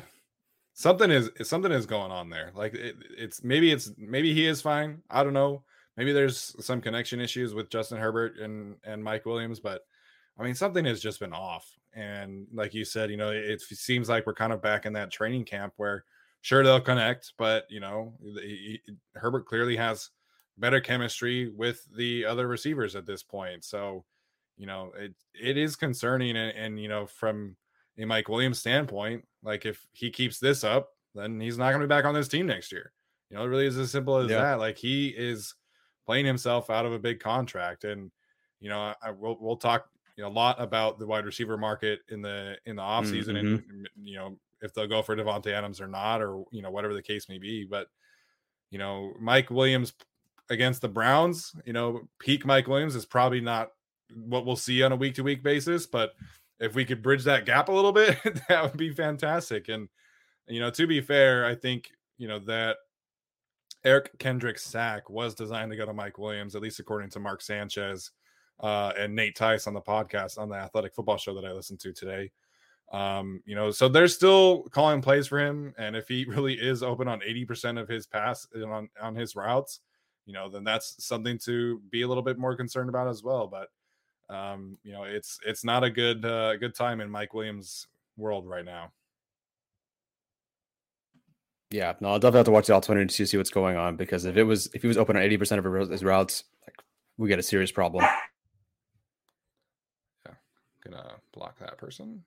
something is something is going on there. Like it, it's maybe it's maybe he is fine. I don't know. Maybe there's some connection issues with Justin Herbert and and Mike Williams, but I mean something has just been off. And like you said, you know, it, seems like we're kind of back in that training camp where sure they'll connect, but you know, he, Herbert clearly has better chemistry with the other receivers at this point. So you know, it it is concerning, and, and you know, from a Mike Williams standpoint, like if he keeps this up, then he's not going to be back on this team next year. You know, it really is as simple as yeah. that. Like he is playing himself out of a big contract, and you know, I, I will we'll talk you know a lot about the wide receiver market in the in the offseason mm-hmm. and you know if they'll go for Davante Adams or not, or you know whatever the case may be. But you know, Mike Williams against the Browns, you know, peak Mike Williams is probably not what we'll see on a week to week basis. But if we could bridge that gap a little bit, that would be fantastic. And you know, to be fair, I think you know that Eric Kendricks sack was designed to go to Mike Williams, at least according to Mark Sanchez uh, and Nate Tice on the podcast on the Athletic Football Show that I listened to today. Um, you know, so they're still calling plays for him, and if he really is open on eighty percent of his pass on on his routes, you know, then that's something to be a little bit more concerned about as well. But um, you know, it's it's not a good uh, good time in Mike Williams' world right now. Yeah, no, I'll definitely have to watch the alternative to see what's going on because if it was if he was open on eighty percent of his routes, like we get a serious problem. Yeah, gonna block that person.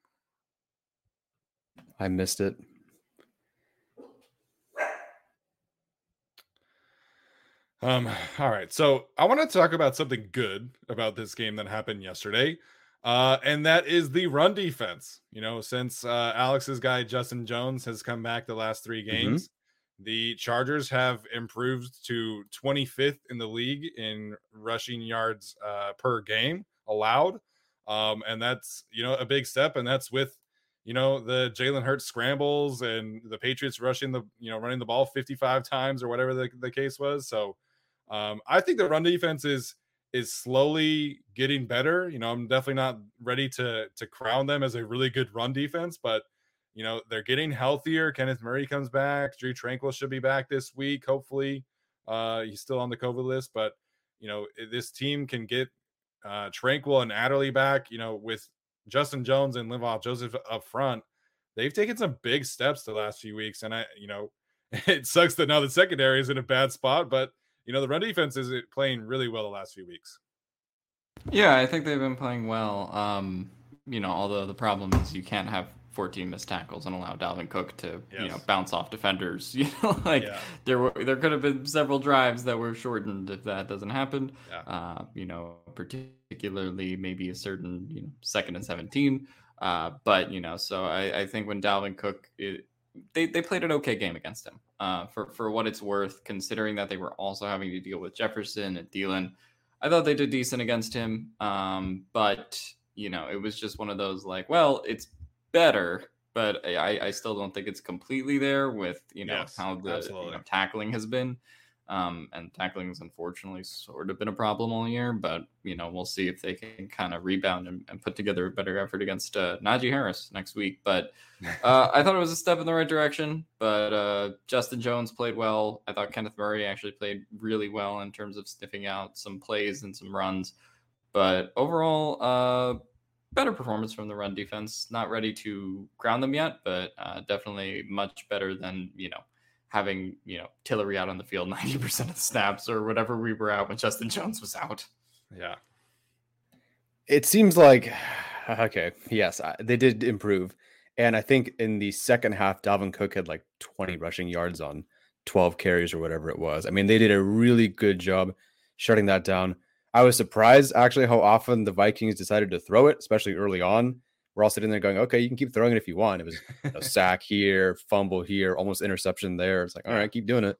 I missed it. Um, all right. So I want to talk about something good about this game that happened yesterday. Uh, and that is the run defense. You know, since uh, Alex's guy Justin Jones has come back the last three mm-hmm. games, mm-hmm. the Chargers have improved to 25th in the league in rushing yards uh, per game allowed. Um, and that's you know a big step, and that's with you know the Jalen Hurts scrambles and the Patriots rushing the you know running the ball 55 times or whatever the, the case was. So um, I think the run defense is is slowly getting better. You know, I'm definitely not ready to to crown them as a really good run defense, but you know they're getting healthier. Kenneth Murray comes back. Drew Tranquill should be back this week, hopefully. Uh, he's still on the COVID list, but you know this team can get uh, Tranquill and Adderley back. You know, with Justin Jones and Linval Joseph up front, they've taken some big steps the last few weeks, and I, you know, it sucks that now the secondary is in a bad spot, but you know the run defense is playing really well the last few weeks. Yeah, I think they've been playing well. Um, you know, although the problem is you can't have 14 missed tackles and allow Dalvin Cook to yes. you know bounce off defenders. You know, like yeah. there were there could have been several drives that were shortened if that doesn't happen. Yeah. Uh, you know, particularly maybe a certain you know second and 17. Uh, but you know, so I, I think when Dalvin Cook, it, they they played an okay game against him. Uh, for for what it's worth, considering that they were also having to deal with Jefferson and Thielen, I thought they did decent against him. Um, but you know, it was just one of those like, well, it's better, but I, I still don't think it's completely there with you know yes, how the you know, tackling has been. Um, and tackling has unfortunately sort of been a problem all year, but you know we'll see if they can kind of rebound and, and, put together a better effort against uh, Najee Harris next week. But uh, I thought it was a step in the right direction. But uh, Justin Jones played well. I thought Kenneth Murray actually played really well in terms of sniffing out some plays and some runs. But overall, uh, better performance from the run defense. Not ready to ground them yet, but uh, definitely much better than you know having you know Tillery out on the field ninety percent of the snaps or whatever we were out when Justin Jones was out. Yeah, it seems like okay. Yes, they did improve, and I think in the second half, Dalvin Cook had like twenty rushing yards on twelve carries or whatever it was. I mean, they did a really good job shutting that down. I was surprised actually how often the Vikings decided to throw it, especially early on. We're all sitting there going, okay, you can keep throwing it if you want. It was a sack here, fumble here, almost interception there. It's like, all right, keep doing it.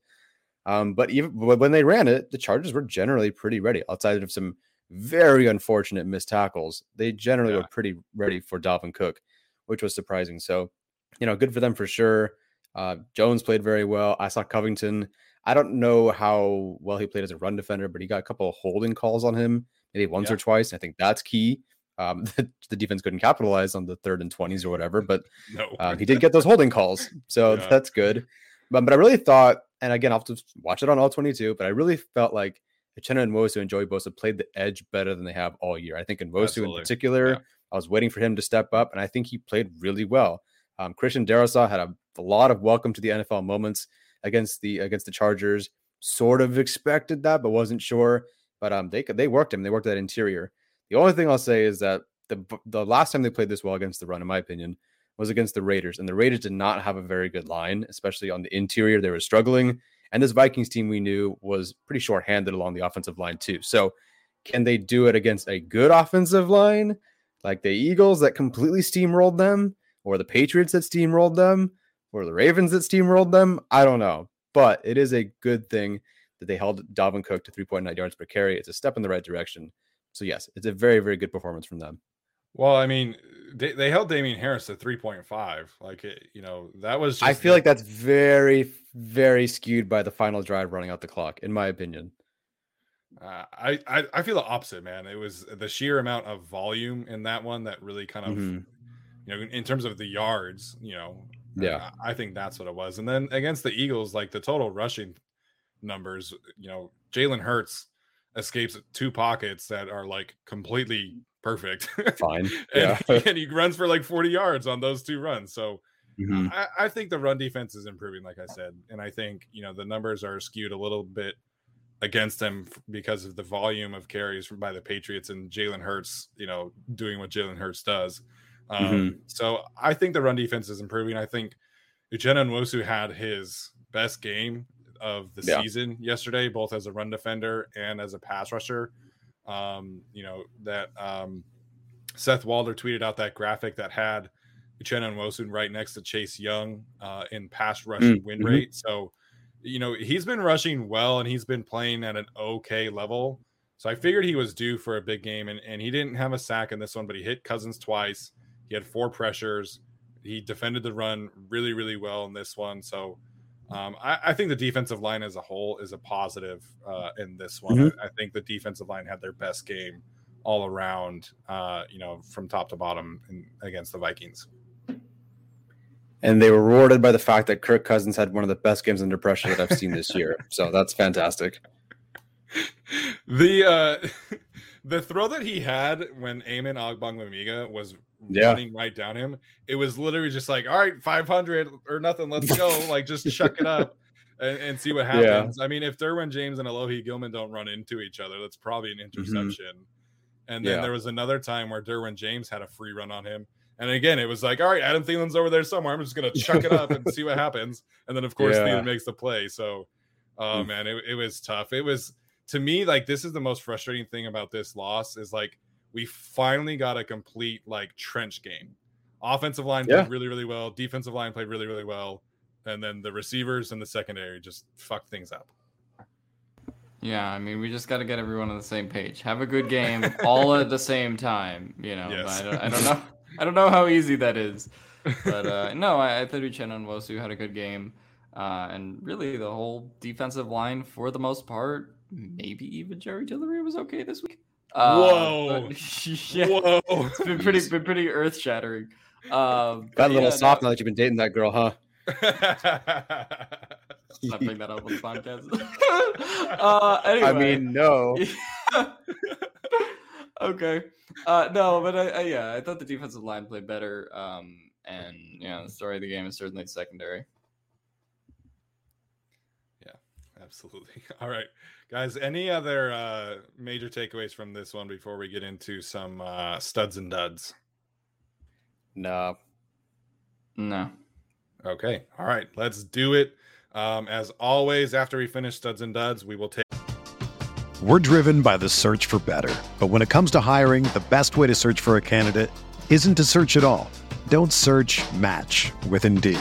Um, but even when they ran it, the Chargers were generally pretty ready. Outside of some very unfortunate missed tackles, they generally yeah. were pretty ready for Dalvin Cook, which was surprising. So, you know, good for them for sure. Uh, Jones played very well. I saw Covington I don't know how well he played as a run defender, but he got a couple of holding calls on him, maybe once yeah. or twice. I think that's key. Um, the, the, defense couldn't capitalize on the third and 20s or whatever, but no. um, he did get those holding calls. So yeah. that's good. But, but I really thought, and again, I'll have to watch it on all 22, but I really felt like Uchenna Nwosu and Joey Bosa played the edge better than they have all year. I think in Nwosu in particular, yeah. I was waiting for him to step up, and I think he played really well. Um, Christian Darrisaw had a, a lot of welcome to the NFL moments against the against the Chargers. Sort of expected that, but wasn't sure. But um, they they worked him. They worked that interior. The only thing I'll say is that the the last time they played this well against the run, in my opinion, was against the Raiders, and the Raiders did not have a very good line, especially on the interior. They were struggling, and this Vikings team we knew was pretty short-handed along the offensive line too. So, can they do it against a good offensive line like the Eagles that completely steamrolled them, or the Patriots that steamrolled them? or the Ravens that steamrolled them. I don't know, but it is a good thing that they held Dalvin Cook to 3.9 yards per carry. It's a step in the right direction. So yes, it's a very very good performance from them. Well, I mean, they, they held Damien Harris to 3.5. Like it, you know, that was just, I feel like that's very very skewed by the final drive running out the clock in my opinion. Uh, I, I I feel the opposite, man. It was the sheer amount of volume in that one that really kind of, mm-hmm. you know, in terms of the yards, you know, yeah, I think that's what it was. And then against the Eagles, like the total rushing numbers, you know, Jalen Hurts escapes two pockets that are like completely perfect. Fine. and, yeah. and he runs for like 40 yards on those two runs. So mm-hmm. I, I, think the run defense is improving, like I said. And I think, you know, the numbers are skewed a little bit against them because of the volume of carries by the Patriots and Jalen Hurts, you know, doing what Jalen Hurts does. Um, mm-hmm. So I think the run defense is improving. I think Uchenna Nwosu had his best game of the yeah. season yesterday, both as a run defender and as a pass rusher. Um, you know, that um, Seth Walder tweeted out that graphic that had Uchenna Nwosu right next to Chase Young uh, in pass rush mm-hmm. win rate. So, you know, he's been rushing well and he's been playing at an okay level. So I figured he was due for a big game, and, and he didn't have a sack in this one, but he hit Cousins twice. He had four pressures. He defended the run really, really well in this one. So um, I, I, think the defensive line as a whole is a positive uh, in this one. Mm-hmm. I, I, think the defensive line had their best game all around, uh, you know, from top to bottom in, against the Vikings. And they were rewarded by the fact that Kirk Cousins had one of the best games under pressure that I've seen this year. So that's fantastic the uh the throw that he had when Amen Ogbongbemiga was yeah. running right down him, it was literally just like, all right, 500 or nothing, let's go. like, just chuck it up and, and see what happens. Yeah. I mean, if Derwin James and Alohi Gilman don't run into each other, that's probably an mm-hmm. interception. Mm-hmm. And then yeah. there was another time where Derwin James had a free run on him. And again, it was like, all right, Adam Thielen's over there somewhere. I'm just going to chuck it up and see what happens. And then, of course, yeah. Thielen makes the play. So, oh, man, it, it was tough. It was to me, like this is the most frustrating thing about this loss is like we finally got a complete like trench game. Offensive line yeah. played really, really well. Defensive line played really, really well. And then the receivers and the secondary just fucked things up. Yeah, I mean, we just got to get everyone on the same page. Have a good game all at the same time. You know, yes. I, don't, I don't know. I don't know how easy that is, but uh, no, I, I thought Uchenna Nwosu had a good game, uh, and really the whole defensive line for the most part maybe even Jerry Tillery was okay this week. Uh, Whoa! yeah, Whoa! It's been pretty, been pretty earth shattering. Um, Got a little yeah, soft no. now that you've been dating that girl, huh? Not bring that up on the podcast. uh, anyway. I mean, no. okay. Uh, no, but I, I, yeah, I thought the defensive line played better. Um, and yeah, the story of the game is certainly secondary. Yeah, absolutely. All right guys any other uh major takeaways from this one before we get into some uh studs and duds? No. No. Okay. All right. Let's do it. Um as always after we finish studs and duds we will take we're driven by the search for better. But when it comes to hiring the best way to search for a candidate isn't to search at all. Don't search match with indeed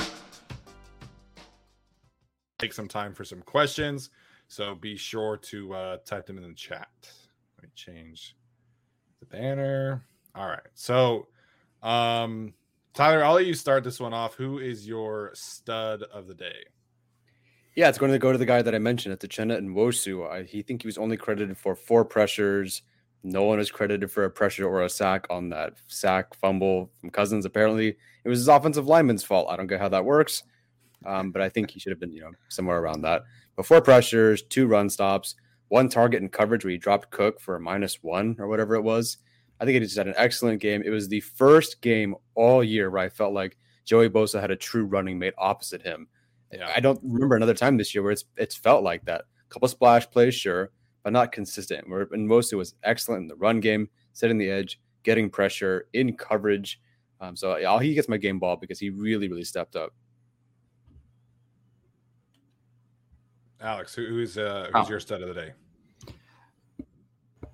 take some time for some questions. So be sure to uh, type them in the chat. Let me change the banner. All right. So, um, Tyler, I'll let you start this one off. Who is your stud of the day? Yeah, it's going to go to the guy that I mentioned at the Uchenna Nwosu. I he think he was only credited for four pressures. No one is credited for a pressure or a sack on that sack fumble from Cousins. Apparently, it was his offensive lineman's fault. I don't get how that works. Um, but I think he should have been, you know, somewhere around that. But four pressures, two run stops, one target in coverage where he dropped Cook for a minus one or whatever it was. I think he just had an excellent game. It was the first game all year where I felt like Joey Bosa had a true running mate opposite him. Yeah. I don't remember another time this year where it's it's felt like that. A couple splash plays, sure, but not consistent. Where and most it was excellent in the run game, setting the edge, getting pressure in coverage. Um, so yeah, he gets my game ball because he really, really stepped up. Alex, who's uh, who's oh. your stud of the day?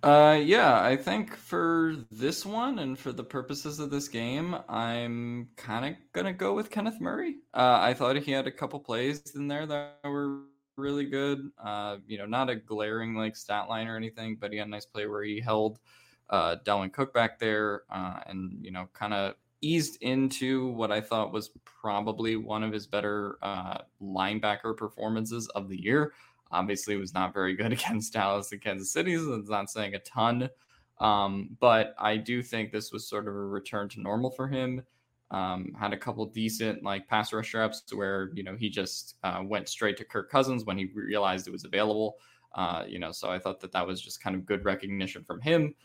Uh, yeah, I think for this one and for the purposes of this game, I'm kind of gonna go with Kenneth Murray. Uh, I thought he had a couple plays in there that were really good. Uh, you know, not a glaring like stat line or anything, but he had a nice play where he held uh, Cook back there, uh, and you know, kind of eased into what I thought was probably one of his better uh, linebacker performances of the year. Obviously, was not very good against Dallas and Kansas City, so it's not saying a ton. Um, but I do think this was sort of a return to normal for him. Um, had a couple decent like pass rush reps where you know he just uh, went straight to Kirk Cousins when he realized it was available. Uh, you know, so I thought that that was just kind of good recognition from him.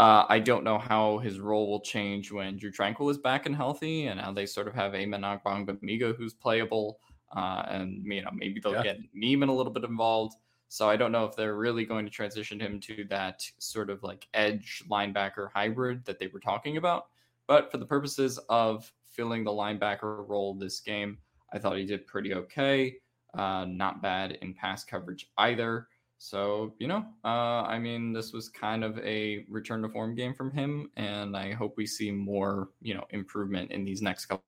Uh, I don't know how his role will change when Drew Tranquill is back and healthy, and how they sort of have Amen Ogbongbemiga who's playable, uh, and you know maybe they'll yeah. get Niemann a little bit involved. So I don't know if they're really going to transition him to that sort of like edge linebacker hybrid that they were talking about. But for the purposes of filling the linebacker role this game, I thought he did pretty okay. Uh, not bad in pass coverage either. So, you know, uh, I mean, this was kind of a return to form game from him, and I hope we see more, you know, improvement in these next couple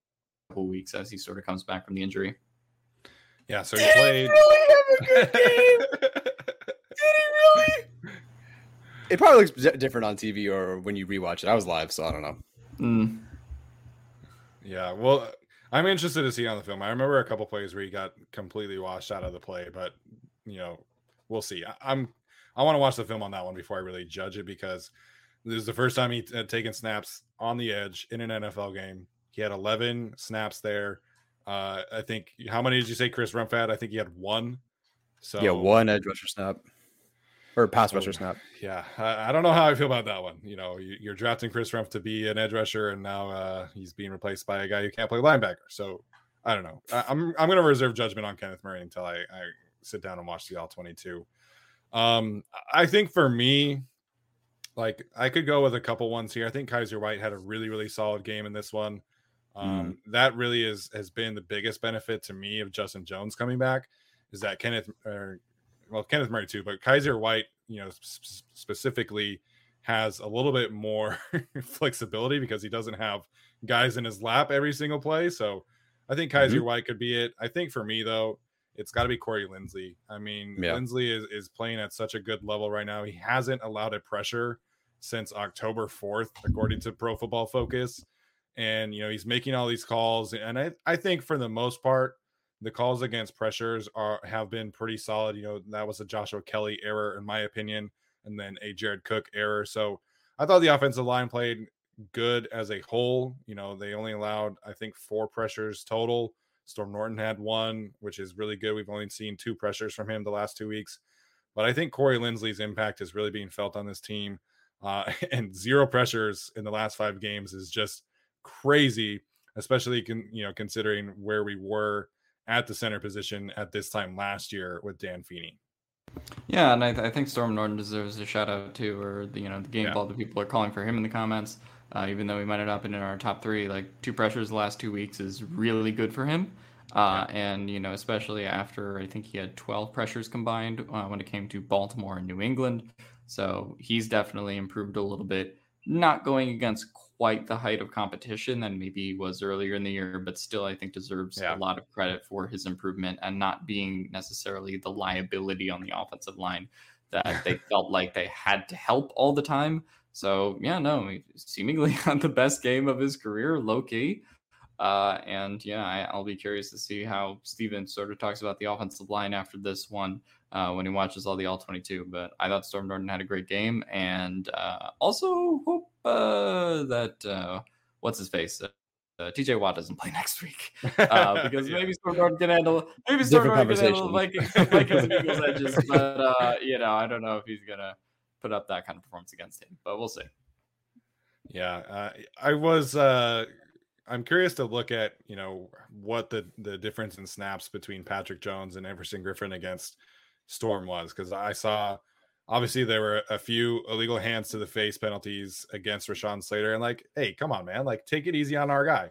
weeks as he sort of comes back from the injury. Yeah, so he Did played. He really have a good game? Did he really? It probably looks different on TV or when you rewatch it. I was live, so I don't know. Mm. Yeah, well, I'm interested to see on the film. I remember a couple plays where he got completely washed out of the play, but you know, we'll see. I, am I want to watch the film on that one before I really judge it because this is the first time he had taken snaps on the edge in an NFL game. He had 11 snaps there. Uh, I think how many did you say Chris Rumph had? I think he had one. So yeah, one edge rusher snap or pass rusher snap. Yeah, I, I, don't know how I feel about that one. You know, you, are drafting Chris Rumph to be an edge rusher, and now uh, he's being replaced by a guy who can't play linebacker. So I don't know. I, am I'm, I'm going to reserve judgment on Kenneth Murray until I, I sit down and watch the all 22. Um, I think for me, like I could go with a couple ones here. I think Kyzir White had a really, really solid game in this one. Um, mm. That really is has been the biggest benefit to me of Justin Jones coming back is that Kenneth, or, well, Kenneth Murray too, but Kyzir White, you know, sp- specifically has a little bit more flexibility because he doesn't have guys in his lap every single play. So I think Kyzir mm-hmm. White could be it. I think for me though, it's got to be Corey Linsley. I mean, yeah. Linsley is, is playing at such a good level right now. He hasn't allowed a pressure since October 4th, according to Pro Football Focus. And, you know, he's making all these calls. And I, I think for the most part, the calls against pressures are have been pretty solid. You know, that was a Joshua Kelley error, in my opinion, and then a Jared Cook error. So I thought the offensive line played good as a whole. You know, they only allowed, I think, four pressures total Storm Norton had one, which is really good. We've only seen two pressures from him the last two weeks. But I think Corey Linsley's impact is really being felt on this team. Uh, and zero pressures in the last five games is just crazy, especially con- you know considering where we were at the center position at this time last year with Dan Feeney. Yeah, and I, th- I think Storm Norton deserves a shout out too, or the you know the game yeah. ball that people are calling for him in the comments uh, even though he might have not been in our top three. Like two pressures the last two weeks is really good for him. Uh, and you know, especially after I think he had 12 pressures combined uh, when it came to Baltimore and New England. So he's definitely improved a little bit. Not going against quite the height of competition that maybe he was earlier in the year, but still I think deserves yeah. a lot of credit for his improvement and not being necessarily the liability on the offensive line that they felt like they had to help all the time. So yeah, no, seemingly had the best game of his career, low key. Uh, and yeah, I, will be curious to see how Steven sort of talks about the offensive line after this one uh, when he watches all the all 22. But I thought Storm Norton had a great game, and uh, also hope uh, that uh, what's his face. Uh, TJ Watt doesn't play next week because maybe Storm Norton can handle maybe Storm Norton can handle Vikings, Vikings and Eagles edges, but you know I don't know if he's gonna put up that kind of performance against him, but we'll see. Yeah, uh, I was. Uh, I'm curious to look at you know what the the difference in snaps between Patrick Jones and Everson Griffen against Storm was because I saw obviously there were a few illegal hands to the face penalties against Rashawn Slater and like hey come on man like take it easy on our guy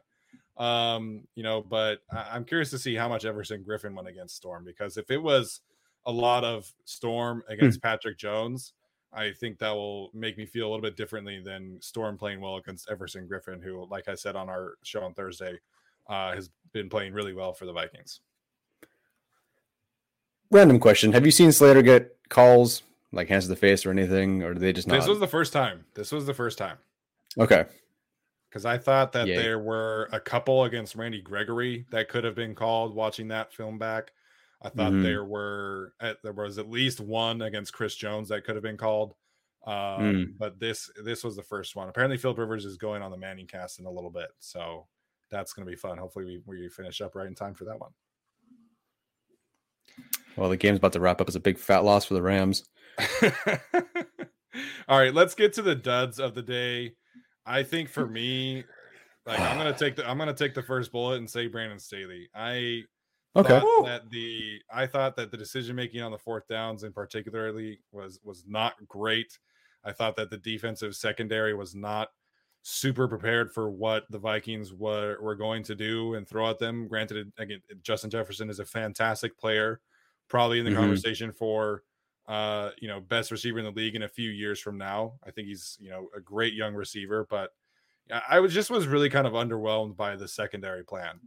um you know but I'm curious to see how much Everson Griffen went against Storm because if it was a lot of Storm against hmm. Patrick Jones I think that will make me feel a little bit differently than Storm playing well against Everson Griffen, who, like I said on our show on Thursday, uh, has been playing really well for the Vikings. Random question: Have you seen Slater get calls like hands to the face or anything, or do they just not? This was the first time. This was the first time. Okay. Because I thought that yeah. there were a couple against Randy Gregory that could have been called watching that film back. I thought mm-hmm. there were at, there was at least one against Chris Jones that could have been called. Um, mm. But this this was the first one. Apparently, Philip Rivers is going on the Manning cast in a little bit, so that's going to be fun. Hopefully, we we finish up right in time for that one. Well, the game's about to wrap up as a big fat loss for the Rams. All right, let's get to the duds of the day. I think for me, like I'm gonna take the I'm gonna take the first bullet and say Brandon Staley. I okay that the I thought that the decision making on the fourth downs in particularly was was not great. I thought that the defensive secondary was not super prepared for what the Vikings were were going to do and throw at them. Granted, again, Justin Jefferson is a fantastic player, probably in the mm-hmm. conversation for uh, you know, best receiver in the league in a few years from now. I think he's, you know, a great young receiver, but I was just was really kind of underwhelmed by the secondary plan.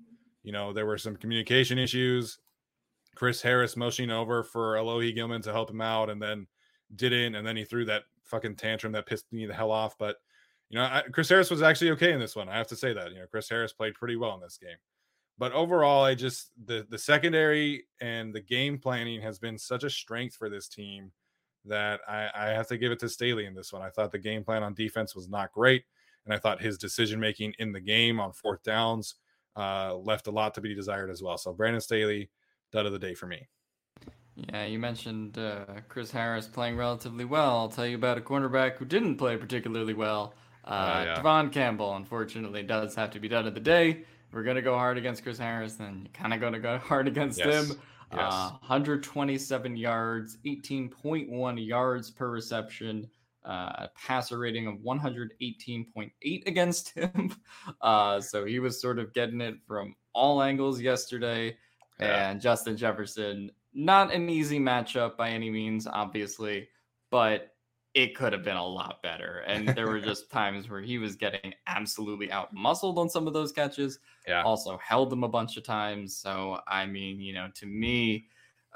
You know, there were some communication issues. Chris Harris motioning over for Alohi Gilman to help him out and then didn't. And then he threw that fucking tantrum that pissed me the hell off. But, you know, I, Chris Harris was actually okay in this one. I have to say that. You know, Chris Harris played pretty well in this game. But overall, I just the the secondary and the game planning has been such a strength for this team that I, I have to give it to Staley in this one. I thought the game plan on defense was not great, and I thought his decision making in the game on fourth downs uh, left a lot to be desired as well. So Brandon Staley, dud of the day for me. Yeah, you mentioned uh, Chris Harris playing relatively well. I'll tell you about a cornerback who didn't play particularly well. Uh, uh, yeah. Tevaughn Campbell, unfortunately, does have to be done of the day we're gonna go hard against Chris Harris, then you're kind of gonna go hard against yes. him. Yes. Uh, 127 yards, 18.1 yards per reception, a passer rating of 118.8 against him. Uh, so he was sort of getting it from all angles yesterday. Yeah. And Justin Jefferson, not an easy matchup by any means, obviously, but it could have been a lot better. And there were just times where he was getting absolutely out muscled on some of those catches. Yeah. Also held them a bunch of times. So, I mean, you know, to me,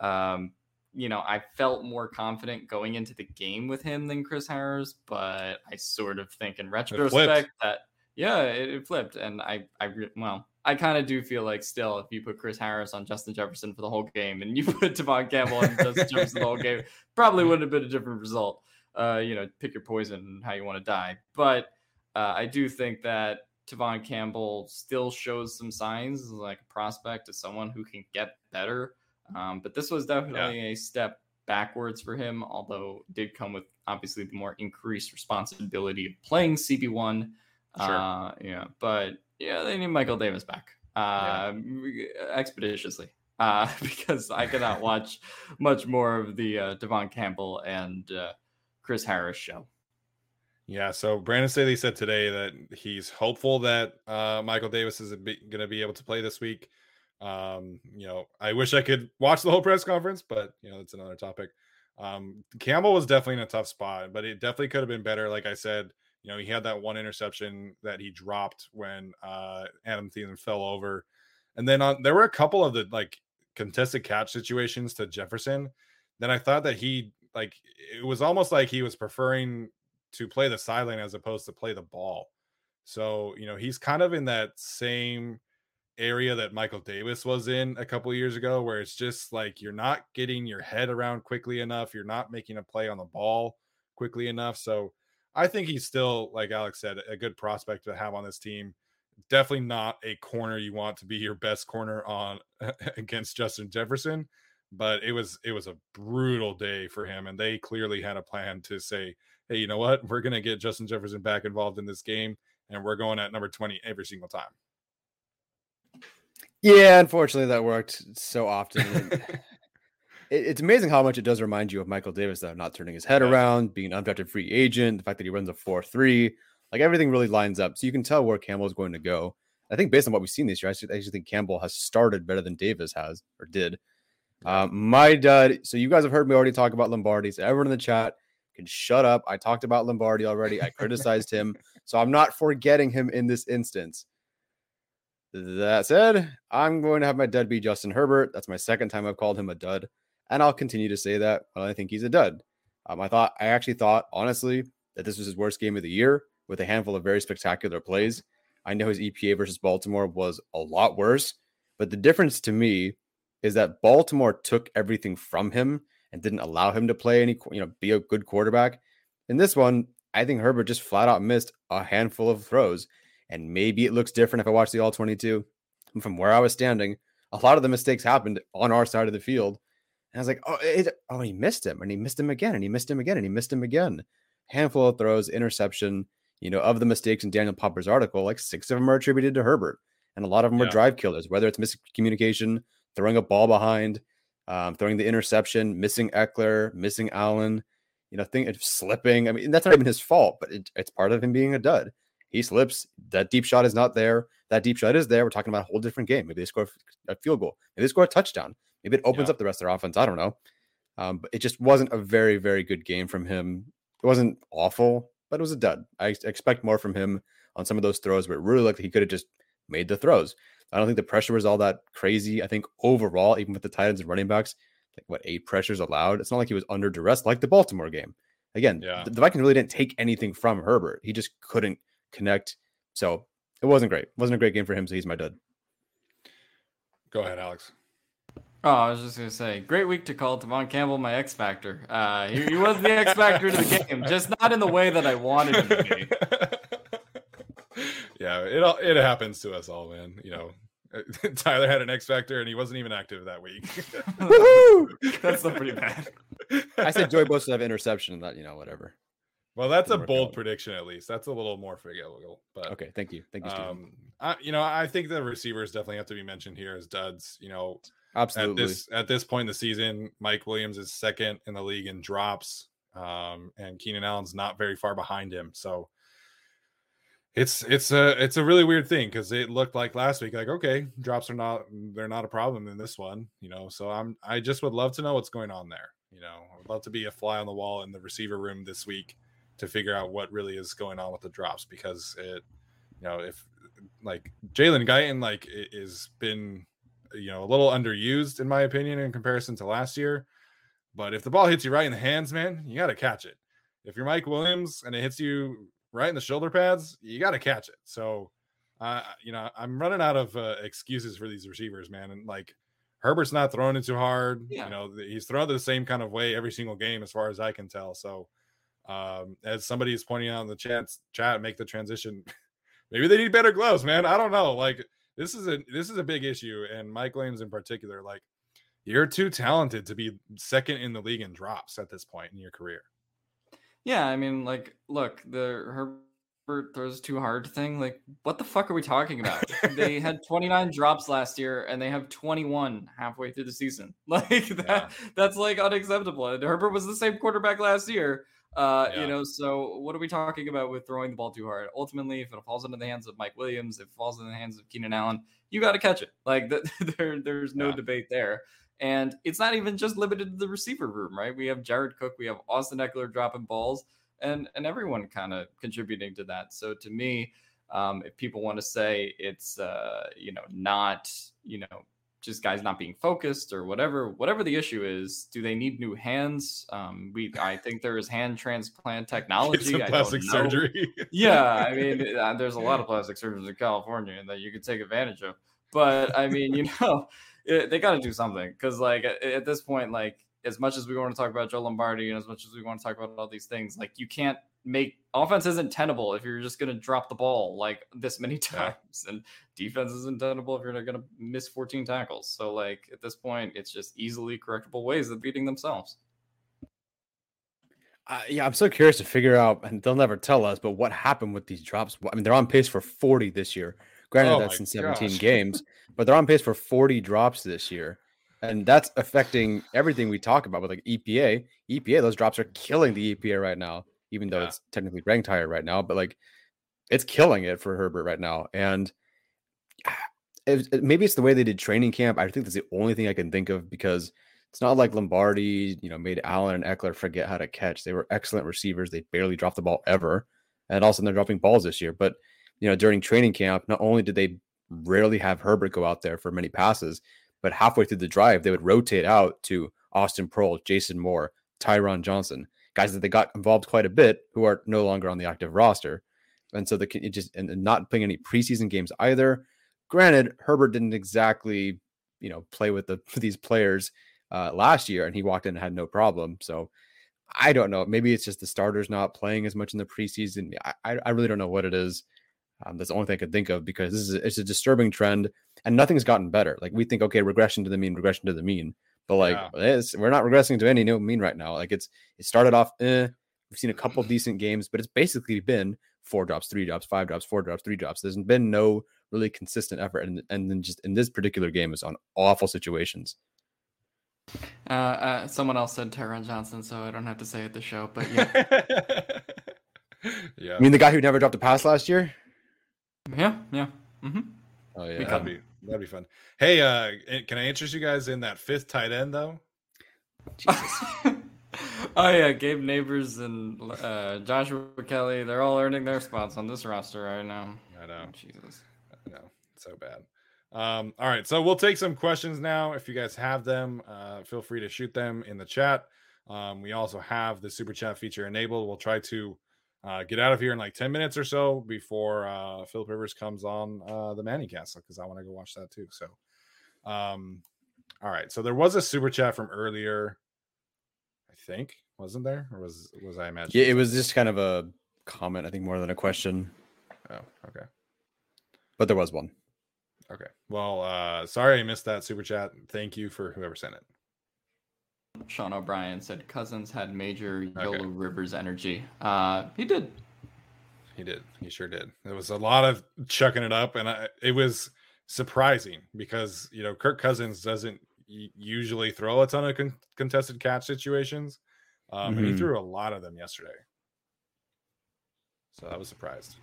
um, you know, I felt more confident going into the game with him than Chris Harris, but I sort of think in retrospect that yeah, it, it, flipped, and I, I, well, I kind of do feel like still, if you put Chris Harris on Justin Jefferson for the whole game, and you put Tevaughn Campbell on Justin Jefferson the whole game, probably wouldn't have been a different result uh, you know, pick your poison and how you want to die. But uh, I do think that Tevaughn Campbell still shows some signs like a prospect as someone who can get better. Um, but this was definitely yeah. a step backwards for him, although did come with obviously the more increased responsibility of playing CB1. Sure. Uh, yeah, but yeah, they need Michael Davis back uh, yeah. expeditiously uh, because I cannot watch much more of the uh, Tevaughn Campbell and uh, Chris Harris show. Yeah, so Brandon Staley said today that he's hopeful that uh, Michael Davis is going to be able to play this week. Um, you know, I wish I could watch the whole press conference, but you know, it's another topic. Um, Campbell was definitely in a tough spot, but it definitely could have been better. Like I said, you know, he had that one interception that he dropped when uh, Adam Thielen fell over, and then on there were a couple of the like contested catch situations to Jefferson. Then I thought that he like it was almost like he was preferring to play the sideline as opposed to play the ball. So, you know, he's kind of in that same area that Michael Davis was in a couple years ago, where it's just like you're not getting your head around quickly enough. You're not making a play on the ball quickly enough. So I think he's still, like Alex said, a good prospect to have on this team. Definitely not a corner you want to be your best corner on against Justin Jefferson but it was it was a brutal day for him and they clearly had a plan to say hey you know what we're to get justin jefferson back involved in this game and we're going at number 20 every single time yeah unfortunately that worked so often it, it's amazing how much it does remind you of michael davis though not turning his head yeah. around being an undrafted free agent the fact that he runs a 4-3 like everything really lines up so you can tell where campbell is going to go i think based on what we've seen this year i actually, I actually think campbell has started better than davis has or did um, my dud. So you guys have heard me already talk about Lombardi. So everyone in the chat can shut up. I talked about Lombardi already. I criticized him. So I'm not forgetting him in this instance. That said, I'm going to have my dud be Justin Herbert. That's my second time I've called him a dud. And I'll continue to say that. I think he's a dud. Um, I thought, I actually thought, honestly, that this was his worst game of the year with a handful of very spectacular plays. I know his EPA versus Baltimore was a lot worse, but the difference to me is that Baltimore took everything from him and didn't allow him to play any, you know, be a good quarterback. in this one, I think Herbert just flat out missed a handful of throws. And maybe it looks different if I watch the all 22. From where I was standing, a lot of the mistakes happened on our side of the field. And I was like, oh, it, oh, he missed him, and he missed him again, and he missed him again, and he missed him again. Handful of throws, interception. You know, of the mistakes in Daniel Popper's article, like six of them are attributed to Herbert, and a lot of them yeah. were drive killers. Whether it's miscommunication, throwing a ball behind, um, throwing the interception, missing Ekeler, missing Allen, you know, thing slipping. I mean, that's not even his fault, but it, it's part of him being a dud. He slips. That deep shot is not there. That deep shot is there. We're talking about a whole different game. Maybe they score a field goal. Maybe they score a touchdown. Maybe it opens yeah. up the rest of their offense. I don't know. Um, but it just wasn't a very, very good game from him. It wasn't awful, but it was a dud. I expect more from him on some of those throws, but it really looked like he could have just made the throws. I don't think the pressure was all that crazy. I think overall, even with the Titans and running backs, like what eight pressures allowed. It's not like he was under duress like the Baltimore game. Again, yeah. the Vikings really didn't take anything from Herbert. He just couldn't connect. So it wasn't great. It wasn't a great game for him. So he's my dud. Go ahead, Alex. Oh, I was just gonna say, great week to call Tevaughn Campbell my X factor. Uh, he, he was the X factor to the game, just not in the way that I wanted him to be. Yeah, it all, it happens to us all, man. You know, Tyler had an X Factor and he wasn't even active that week. Woohoo! That's still pretty bad. I said Joey Bosa have interception, that you know, whatever. Well, that's a bold out. prediction at least. That's a little more forgettable. But okay, thank you, thank you. Um, I, you know, I think the receivers definitely have to be mentioned here as duds. You know, absolutely. At this at this point in the season, Mike Williams is second in the league in drops, um, and Keenan Allen's not very far behind him. So it's it's a it's a really weird thing because it looked like last week like okay drops are not they're not a problem in this one you know so i'm i just would love to know what's going on there you know i would love to be a fly on the wall in the receiver room this week to figure out what really is going on with the drops because it you know if like jalen guyton like is been you know a little underused in my opinion in comparison to last year but if the ball hits you right in the hands man you got to catch it if you're mike williams and it hits you right in the shoulder pads, you got to catch it. So, uh, you know, I'm running out of uh, excuses for these receivers, man. And like Herbert's not throwing it too hard. Yeah. You know, he's throwing it the same kind of way every single game, as far as I can tell. So, um, as somebody is pointing out in the chat, chat, make the transition. Maybe they need better gloves, man. I don't know. Like this is a this is a big issue, and Mike Williams in particular. Like you're too talented to be second in the league in drops at this point in your career. Yeah, I mean, like, look, the Herbert throws too hard thing. Like, what the fuck are we talking about? they had 29 drops last year, and they have 21 halfway through the season. Like that, yeah. that's like unacceptable. And Herbert was the same quarterback last year. Uh, yeah. you know, so what are we talking about with throwing the ball too hard? Ultimately, if it falls into the hands of Mike Williams, if it falls in the hands of Keenan Allen, you got to catch it. Like the, there, there's no yeah. debate there. And it's not even just limited to the receiver room, right? We have Jared Cook, we have Austin Ekeler dropping balls, and and everyone kind of contributing to that. So to me, um, if people want to say it's uh, you know not you know just guys not being focused or whatever whatever the issue is do they need new hands? Um we i think there is hand transplant technology plastic surgery. Yeah i mean uh, there's a lot of plastic surgeons in california that you could take advantage of. But i mean you know it, they got to do something because like at, at, this point like as much as we want to talk about joe lombardi and as much as we want to talk about all these things like you can't make offense isn't tenable if you're just going to drop the ball like this many times and defense isn't tenable if you're not going to miss 14 tackles so like at this point it's just easily correctable ways of beating themselves uh, yeah, I'm so curious to figure out, and they'll never tell us, but what happened with these drops? I mean, they're on pace for 40 this year. Granted, oh that's in 17 gosh. games, but they're on pace for 40 drops this year. And that's affecting everything we talk about with like EPA. EPA, those drops are killing the EPA right now, even though yeah. it's technically ranked higher right now, but like it's killing it for Herbert right now. And it, it, maybe it's the way they did training camp. I think that's the only thing I can think of because it's not like Lombardi, you know, made Allen and Ekeler forget how to catch. They were excellent receivers. They barely dropped the ball ever. And also they're dropping balls this year. But you know, during training camp, not only did they rarely have Herbert go out there for many passes, but halfway through the drive, they would rotate out to Austin Proehl, Jason Moore, Tyron Johnson, guys that they got involved quite a bit who are no longer on the active roster. And so they can just and not playing any preseason games either. Granted, Herbert didn't exactly, you know, play with the these players uh, last year, and he walked in and had no problem. So I don't know. Maybe it's just the starters not playing as much in the preseason. I, I really don't know what it is. Um, that's the only thing I could think of because this is a, it's a disturbing trend and nothing's gotten better. Like we think, okay, regression to the mean, regression to the mean, but like yeah. we're not regressing to any new mean right now. Like it's it started off. Eh, we've seen a couple decent games, but it's basically been four drops, three drops, five drops, four drops, three drops. There's been no really consistent effort, and and then just in this particular game is on awful situations. Uh, uh, someone else said Tyron Johnson, so I don't have to say it the show, but yeah. yeah. I mean the guy who never dropped a pass last year? Yeah, yeah. Mm-hmm. Oh yeah, that'd be that'd be fun. Hey, uh, eh, can I interest you guys in that fifth tight end though? Jesus. oh yeah, Gabe Nabers and uh, Joshua Kelley, they're all earning their spots on this roster right now. I know. Jesus. I know. so bad. Um, all right, so we'll take some questions now. If you guys have them, uh, feel free to shoot them in the chat. Um, we also have the super chat feature enabled. We'll try to uh, get out of here in like 10 minutes or so before uh, Philip Rivers comes on uh, the ManningCast because I want to go watch that too. So, um, all right. So there was a super chat from earlier, I think, wasn't there, or was was I imagining? Yeah, it was just kind of a comment, I think, more than a question. Oh, okay. But there was one. Okay. Well, uh sorry I missed that super chat. Thank you for whoever sent it. Sean O'Brien said Cousins had major YOLO okay. Rivers energy. Uh he did. He did. He sure did. There was a lot of chucking it up, and I, it was surprising because you know Kirk Cousins doesn't usually throw a ton of con- contested catch situations, um, mm-hmm. and he mm-hmm. threw a lot of them yesterday. So I was surprised.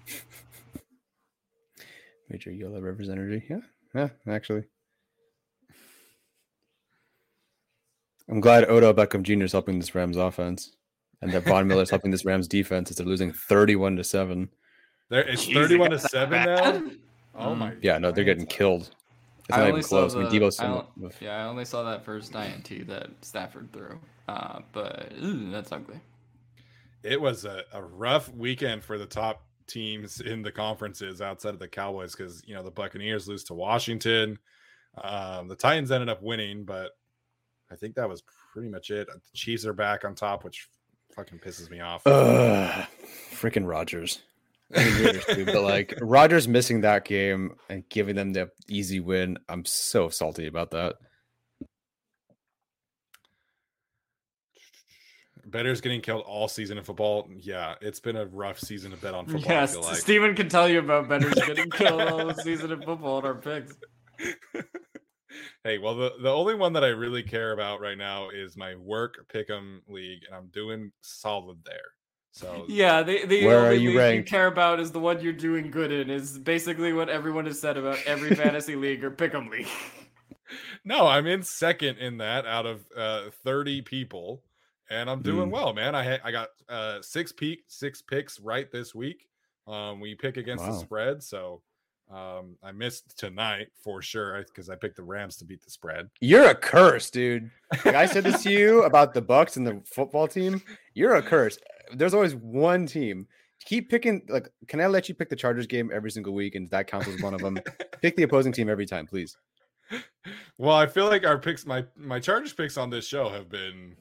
Major YOLO Rivers energy. Yeah, yeah, actually. I'm glad Odell Beckham Jr. is helping this Rams offense, and that Von Miller is helping this Rams defense as they're losing 31 to seven. There, it's 31 to seven now. Oh my! Yeah, no, they're getting killed. It's I not even close. The, I mean, Deebo's I yeah, I only saw that first INT that Stafford threw, uh, but ooh, that's ugly. It was a, a rough weekend for the top teams in the conferences outside of the Cowboys because you know the Buccaneers lose to Washington. Um, the Titans ended up winning, but I think that was pretty much it. The Chiefs are back on top, which fucking pisses me off. Uh, freaking Rodgers. I mean, too, but like Rodgers missing that game and giving them the easy win, I'm so salty about that. Betters getting killed all season in football. Yeah, it's been a rough season to bet on football. Yes, like. Steven can tell you about betters getting killed all season in football in our picks. hey, well, the, the only one that I really care about right now is my work pick'em league, and I'm doing solid there. So yeah, the the Where only you league you care about is the one you're doing good in. Is basically what everyone has said about every fantasy league or pick'em league. No, I'm in second in that out of uh, 30 people and I'm doing mm. well, man. I ha- I got uh six peak six picks right this week. Um, we pick against wow. the spread, so um, I missed tonight for sure because I picked the Rams to beat the spread. You're a curse, dude. Like I said this to you about the Bucks and the football team. You're a curse. There's always one team. Keep picking. Like, can I let you pick the Chargers game every single week, and that counts as one of them? pick the opposing team every time, please. Well, I feel like our picks, my my Chargers picks on this show have been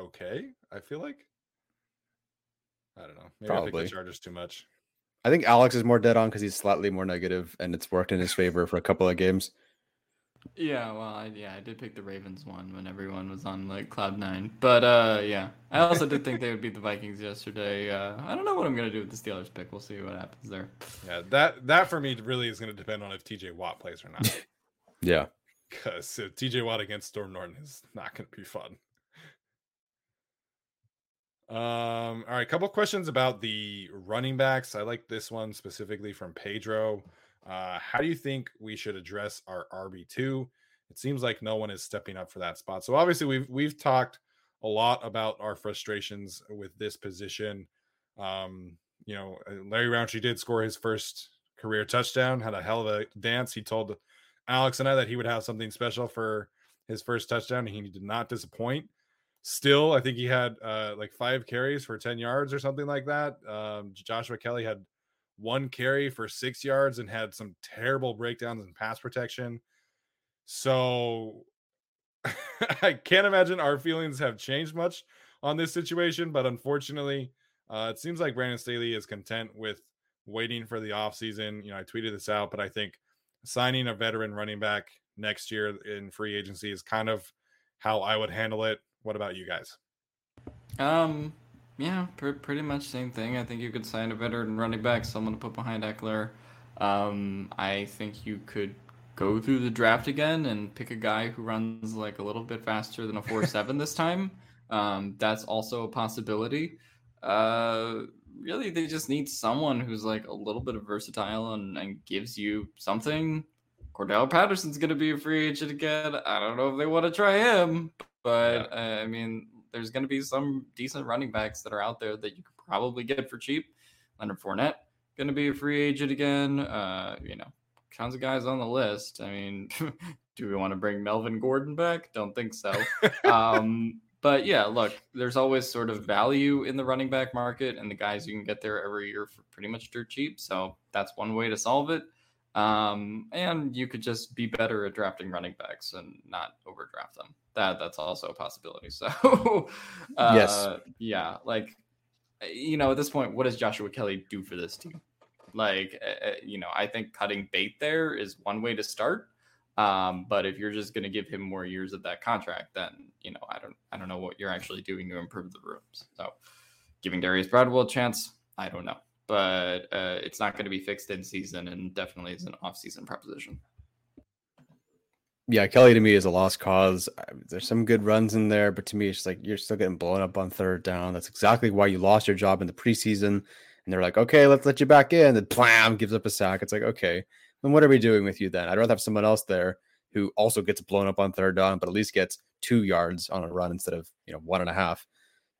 okay. I feel like I don't know. Maybe Probably. I think the Chargers too much. I think Alex is more dead on because he's slightly more negative, and it's worked in his favor for a couple of games. Yeah, well, I, yeah, I did pick the Ravens one when everyone was on like cloud nine, but uh, yeah, I also did think they would beat the Vikings yesterday. Uh, I don't know what I'm gonna do with the Steelers pick. We'll see what happens there. Yeah, that that for me really is gonna depend on if T.J. Watt plays or not. yeah, because T.J. Watt against Storm Norton is not gonna be fun. Um, all right, a couple questions about the running backs. I like this one specifically from Pedro. Uh, how do you think we should address our RB2? It seems like no one is stepping up for that spot. So obviously we've we've talked a lot about our frustrations with this position. Um, you know, uh, Larry Rountree did score his first career touchdown, had a hell of a dance. He told Alex and I that he would have something special for his first touchdown, and he did not disappoint. Still, I think he had uh, like five carries for 10 yards or something like that. Um, Joshua Kelley had one carry for six yards and had some terrible breakdowns in pass protection. So I can't imagine our feelings have changed much on this situation, but unfortunately, uh, it seems like Brandon Staley is content with waiting for the offseason. You know, I tweeted this out, but I think signing a veteran running back next year in free agency is kind of how I would handle it. What about you guys? Um, yeah, pr- pretty much same thing. I think you could sign a veteran running back, someone to put behind Ekeler. Um, I think you could go through the draft again and pick a guy who runs like a little bit faster than a four seven this time. Um, that's also a possibility. Uh, really, they just need someone who's like a little bit of versatile and, and gives you something. Cordarrelle Patterson's going to be a free agent again. I don't know if they want to try him, but yeah. uh, I mean, there's going to be some decent running backs that are out there that you could probably get for cheap. Leonard Fournette going to be a free agent again. Uh, you know, tons of guys on the list. I mean, do we want to bring Melvin Gordon back? Don't think so. um, but yeah, look, there's always sort of value in the running back market, and the guys you can get there every year for pretty much dirt cheap. So that's one way to solve it. Um, and you could just be better at drafting running backs and not overdraft them. That that's also a possibility. So, uh, yes, yeah, like you know, at this point, what does Joshua Kelley do for this team? Like, uh, you know, I think cutting bait there is one way to start. Um, but if you're just going to give him more years of that contract, then you know, I don't, I don't know what you're actually doing to improve the rooms. So, giving Darius Bradwell a chance, I don't know but uh, it's not going to be fixed in season and definitely is an off-season proposition. Yeah, Kelley to me is a lost cause. There's some good runs in there, but to me, it's like you're still getting blown up on third down. That's exactly why you lost your job in the preseason. And they're like, okay, let's let you back in. And blam, gives up a sack. It's like, okay, then what are we doing with you then? I'd rather have someone else there who also gets blown up on third down, but at least gets two yards on a run instead of you know one and a half.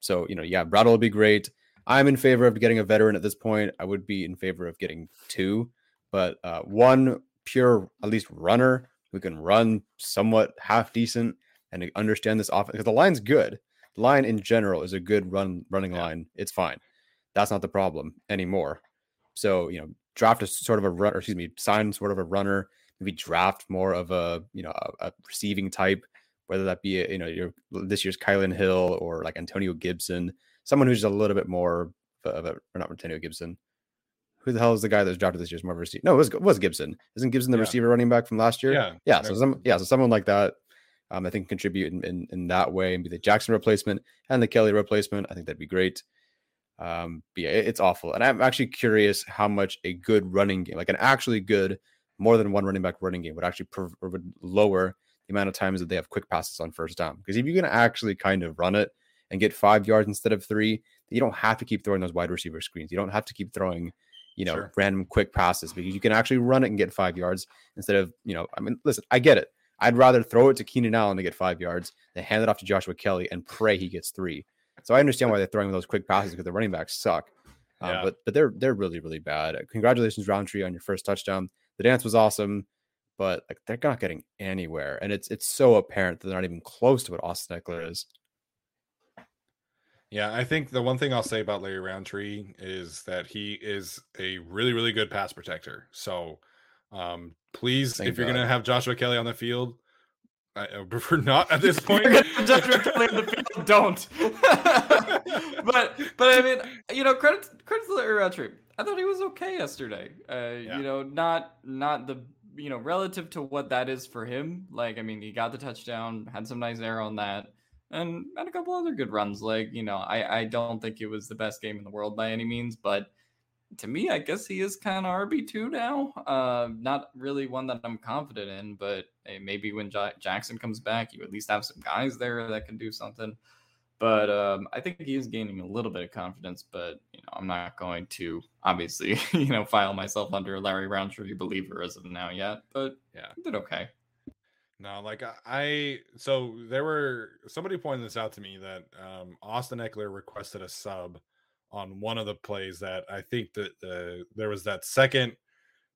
So you know, yeah, Bradwell would be great. I'm in favor of getting a veteran at this point. I would be in favor of getting two, but uh, one pure, at least runner who can run somewhat half decent and understand this offense because the line's good. The line in general is a good run running yeah. line. It's fine. That's not the problem anymore. So you know, draft a sort of a run, or excuse me, sign sort of a runner. Maybe draft more of a you know a, a receiving type, whether that be a, you know your this year's Kylin Hill or like Antonio Gibson someone who's a little bit more of a, or not Antonio Gibson. Who the hell is the guy that was drafted this year's more receiver? No, it was was Gibson. Isn't Gibson the yeah. receiver running back from last year? Yeah, yeah. So some, yeah, so someone like that, um, I think contribute in, in, in that way and be the Jackson replacement and the Kelley replacement. I think that'd be great. Um, but yeah, it, it's awful, and I'm actually curious how much a good running game, like an actually good, more than one running back running game, would actually per, would lower the amount of times that they have quick passes on first down. Because if you're going to actually kind of run it and get five yards instead of three, you don't have to keep throwing those wide receiver screens. You don't have to keep throwing, you know, sure. random quick passes because you can actually run it and get five yards instead of, you know, I mean, listen, I get it. I'd rather throw it to Keenan Allen to get five yards than hand it off to Joshua Kelley and pray he gets three. So I understand why they're throwing those quick passes because the running backs suck. Uh, yeah. but but they're they're really really bad. Congratulations, Rountree, on your first touchdown. The dance was awesome, but like they're not getting anywhere, and it's it's so apparent that they're not even close to what Austin Ekeler is. Yeah, I think the one thing I'll say about Larry Rountree is that he is a really, really good pass protector. So um, please, Thank if you're going to have Joshua Kelley on the field, I prefer not at this point. Joshua Kelley on the field, don't. but but I mean, you know, credit credit to Larry Rountree. I thought he was okay yesterday. Uh, yeah. You know, not not the you know relative to what that is for him. Like, I mean, he got the touchdown, had some nice air on that and had a couple other good runs. Like, you know, I, I don't think it was the best game in the world by any means, but to me, I guess he is kind of RB2 now. Uh, not really one that I'm confident in, but hey, maybe when J- Jackson comes back, you at least have some guys there that can do something. But um, I think he is gaining a little bit of confidence, but you know, I'm not going to obviously, you know, file myself under Larry Rountree believer as of now yet. But yeah, did okay. No, like I so there were somebody pointed this out to me that um, Austin Ekeler requested a sub on one of the plays that I think that uh, there was that second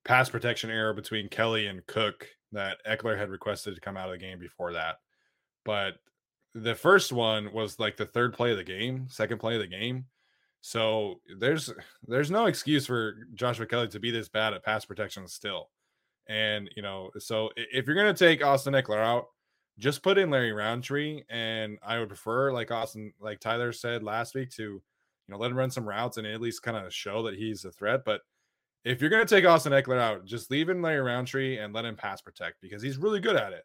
pass protection error between Kelley and Cook that Ekeler had requested to come out of the game before that. But the first one was like the third play of the game, second play of the game. So there's there's no excuse for Joshua Kelley to be this bad at pass protection still. And you know, so if you're to take Austin Ekeler out, just put in Larry Rountree, and I would prefer, like Austin, like Tyler said last week, to you know let him run some routes and at least kind of show that he's a threat. But if you're to take Austin Ekeler out, just leave in Larry Rountree and let him pass protect because he's really good at it.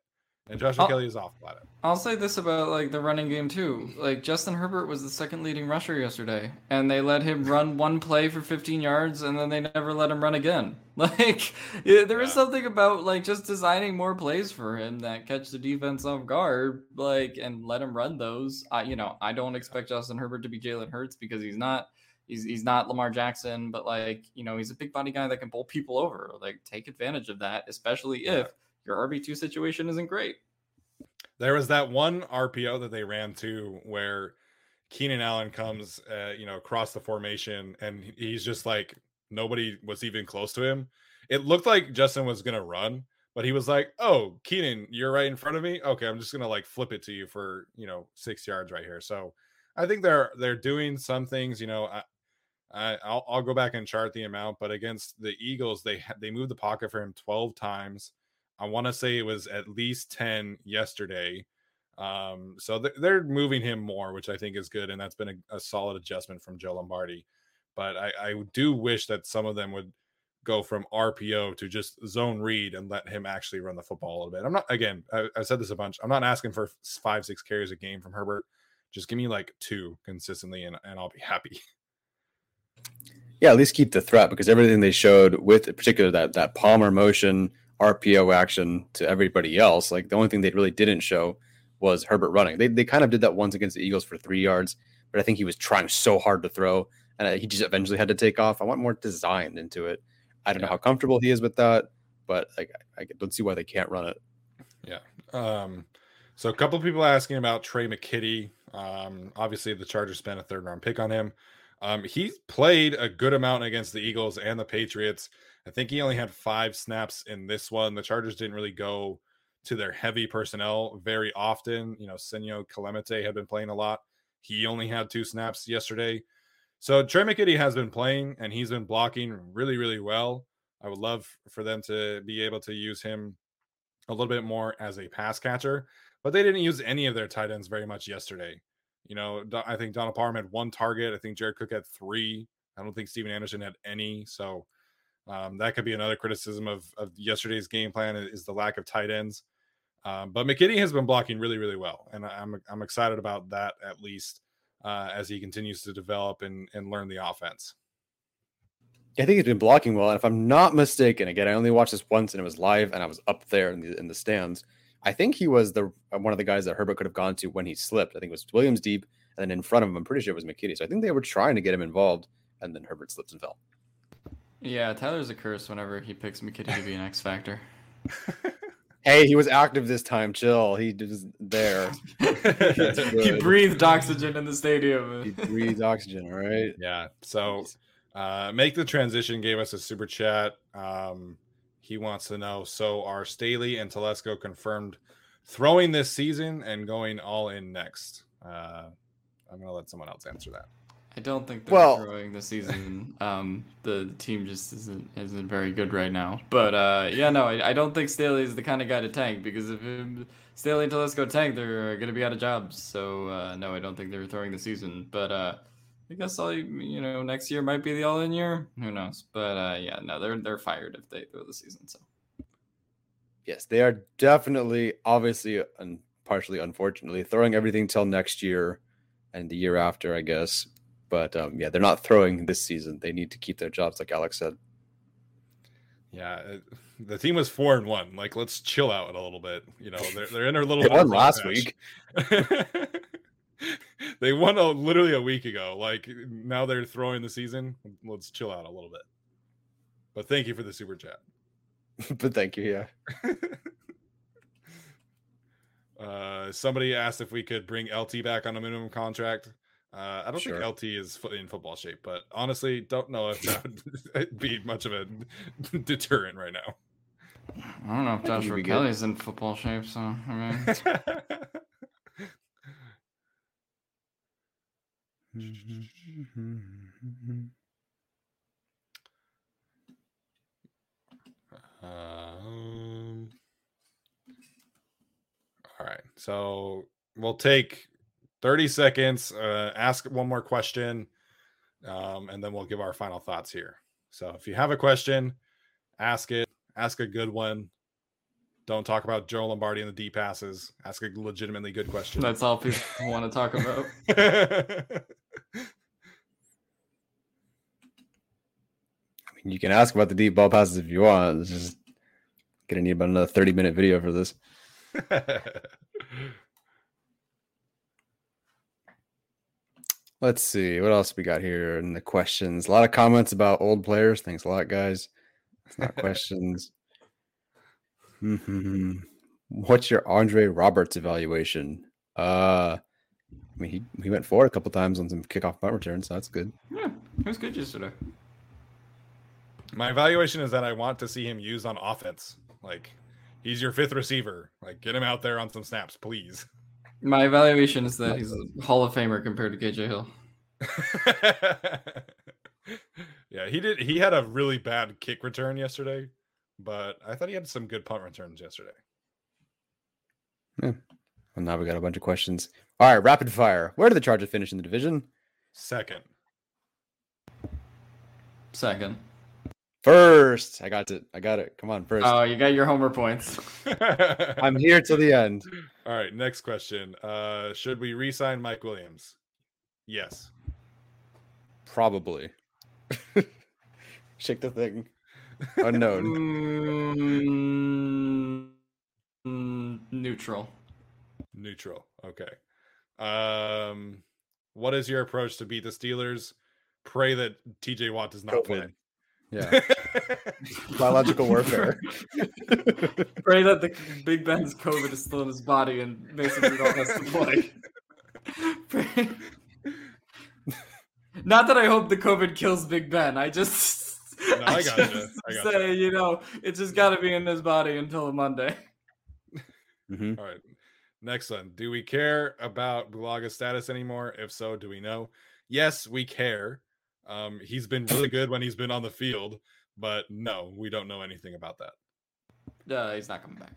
And Joshua I'll, Kelley is awful at it. I'll say this about like the running game too. Like Justin Herbert was the second leading rusher yesterday, and they let him run one play for 15 yards, and then they never let him run again. Like yeah, there yeah. is something about like just designing more plays for him that catch the defense off guard, like and let him run those. I you know I don't expect Justin Herbert to be Jalen Hurts because he's not. He's, he's not Lamar Jackson, but like you know he's a big body guy that can bowl people over. Like take advantage of that, especially if. Yeah your RB2 situation isn't great. There was that one RPO that they ran to where Keenan Allen comes, uh, you know, across the formation, and he's just like nobody was even close to him. It looked like Justin was gonna run, but he was like, "Oh, Keenan, you're right in front of me. Okay, I'm just gonna like flip it to you for you know six yards right here." So I think they're they're doing some things. You know, I, I will I'll go back and chart the amount, but against the Eagles, they they moved the pocket for him 12 times. I want to say it was at least 10 yesterday. Um, so th- they're moving him more, which I think is good. And that's been a, a solid adjustment from Joe Lombardi. But I, I, do wish that some of them would go from RPO to just zone read and let him actually run the football a little bit. I'm not, again, I, I said this a bunch. I'm not asking for five, six carries a game from Herbert. Just give me like two consistently and, and I'll be happy. Yeah, at least keep the threat because everything they showed with, particular, that that Palmer motion RPO action to everybody else. Like the only thing they really didn't show was Herbert running. They, they kind of did that once against the Eagles for three yards, but I think he was trying so hard to throw and he just eventually had to take off. I want more design into it. I don't yeah. know how comfortable he is with that, but like I, I don't see why they can't run it. Yeah. Um, so a couple people asking about Tre' McKitty. Um, obviously the Chargers spent a third round pick on him. Um, he played a good amount against the Eagles and the Patriots. I think he only had five snaps in this one. The Chargers didn't really go to their heavy personnel very often. You know, Senio Kelemete had been playing a lot. He only had two snaps yesterday. So Tre' McKitty has been playing and he's been blocking really, really well. I would love for them to be able to use him a little bit more as a pass catcher, but they didn't use any of their tight ends very much yesterday. You know, I think Donald Parham had one target. I think Jared Cook had three. I don't think Stephen Anderson had any. So um, that could be another criticism of, of yesterday's game plan is the lack of tight ends. Um, but McKitty has been blocking really, really well, and I'm I'm excited about that at least uh, as he continues to develop and and learn the offense. I think he's been blocking well, and if I'm not mistaken, again, I only watched this once and it was live, and I was up there in the in the stands. I think he was the one of the guys that Herbert could have gone to when he slipped. I think it was Williams deep, and then in front of him, I'm pretty sure it was McKitty. So I think they were trying to get him involved, and then Herbert slipped and fell. Yeah, Tyler's a curse whenever he picks McKitty to be an X Factor. hey, he was active this time. Chill. He was there. he breathed oxygen in the stadium. he breathed oxygen, all right? Yeah. So uh, make the transition gave us a super chat. Um, he wants to know so are Staley and Telesco confirmed throwing this season and going all in next? Uh, I'm going to let someone else answer that. I don't think they're well, throwing the season. Um, the team just isn't isn't very good right now. But uh, yeah, no, I, I, don't think Staley is the kind of guy to tank because if Staley and Telesco tank, they're going to be out of jobs. So uh, no, I don't think they're throwing the season. But uh, I guess all you know next year might be the all in year. Who knows? But uh, yeah, no, they're they're fired if they throw the season. So yes, they are definitely, obviously, and partially unfortunately, throwing everything till next year and the year after, I guess. But um, yeah, they're not throwing this season. They need to keep their jobs, like Alex said. Yeah, the team was four and one. Like, let's chill out a little bit. You know, they're they're in their little. they won last week. they won a, literally a week ago. Like now they're throwing the season. Let's chill out a little bit. But thank you for the super chat. but thank you. Yeah. uh, somebody asked if we could bring LT back on a minimum contract. Uh, I don't sure. think LT is in football shape, but honestly, don't know if that would be much of a deterrent right now. I don't know if Joshua Kelley's in football shape, so I mean. um, all right. So we'll take 30 seconds, uh, ask one more question, um, and then we'll give our final thoughts here. So if you have a question, ask it, ask a good one. Don't talk about Joe Lombardi and the D passes. Ask a legitimately good question. That's all people want to talk about. I mean, you can ask about the deep ball passes if you want. It's just gonna need about another 30 minute video for this. Let's see what else we got here in the questions. A lot of comments about old players. Thanks a lot, guys. It's not questions. Hmm, hmm, hmm. What's your Andre Roberts evaluation? Uh, I mean, he, he went forward a couple times on some kickoff punt returns, so that's good. Yeah, it was good yesterday. My evaluation is that I want to see him used on offense. Like, he's your fifth receiver. Like, get him out there on some snaps, please. My evaluation is that he's a Hall of Famer compared to KJ Hill. yeah, he did. He had a really bad kick return yesterday, but I thought he had some good punt returns yesterday. Yeah. Well, now we got a bunch of questions. All right, rapid fire. Where did the Chargers finish in the division? Second. Second. First. I got it. I got it. Come on, first. Oh, you got your homer points. I'm here till the end. All right, next question. Uh should we re-sign Mike Williams? Yes. Probably. Shake the thing. Unknown. Mm, neutral. Neutral. Okay. Um what is your approach to beat the Steelers? Pray that TJ Watt does not COVID. play. Yeah. Biological warfare. Pray that the Big Ben's COVID is still in his body and Mason Rudolph has to play. Pray- Not that I hope the COVID kills Big Ben. I just, No, I gotcha. just I gotcha. say, you know, it's just got to be in his body until Monday. hmm All right. Next one. Do we care about Bulaga's status anymore? If so, do we know? Yes, we care. Um, he's been really good when he's been on the field, but no, we don't know anything about that. Uh, he's not coming back.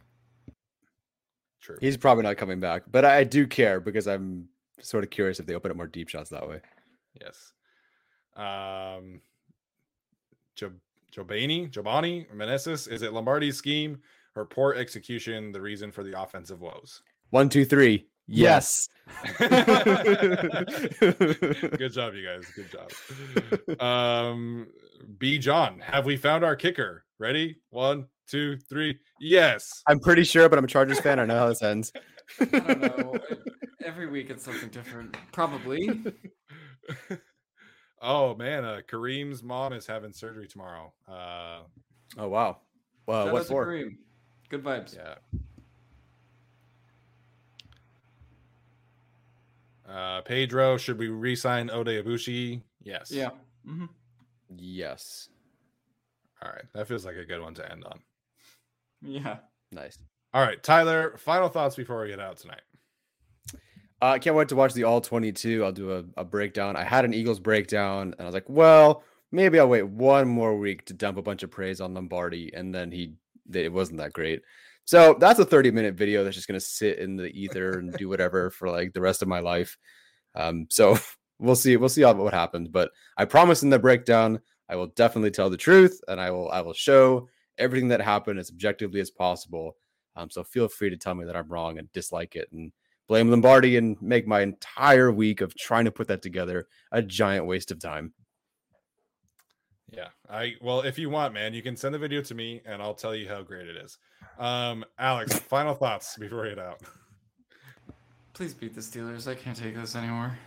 True. He's probably not coming back, but I do care because I'm sort of curious if they open up more deep shots that way. Yes. Um, Job- Jobani, Jobani, Meneses, is it Lombardi's scheme or poor execution the reason for the offensive woes? One, two, three. Yes. Good job, you guys. Good job. Um, B. John, have we found our kicker? Ready? One, two, three. Yes. I'm pretty sure, but I'm a Chargers fan. I know how this ends. I don't know. Every week it's something different. Probably. oh man, uh, Kareem's mom is having surgery tomorrow. Uh, Oh wow. Well, Shout what out for? Kareem. Good vibes. yeah. Uh, Pedro, should we re-sign Oday Aboushi? Yes. Yeah. hmm Yes. All right. That feels like a good one to end on. Yeah. Nice. All right, Tyler. Final thoughts before we get out tonight. I uh, can't wait to watch the All 22. I'll do a, a breakdown. I had an Eagles breakdown, and I was like, well, maybe I'll wait one more week to dump a bunch of praise on Lombardi, and then he it wasn't that great. So that's a 30 minute video that's just gonna sit in the ether and do whatever for like the rest of my life. Um, so we'll see. We'll see what happens. But I promise in the breakdown, I will definitely tell the truth, and I will I will show everything that happened as objectively as possible. Um, so feel free to tell me that I'm wrong and dislike it and blame Lombardi and make my entire week of trying to put that together a giant waste of time. Yeah. I well, if you want, man, you can send the video to me and I'll tell you how great it is. Um, Alex, final thoughts before we get out. Please beat the Steelers. I can't take this anymore.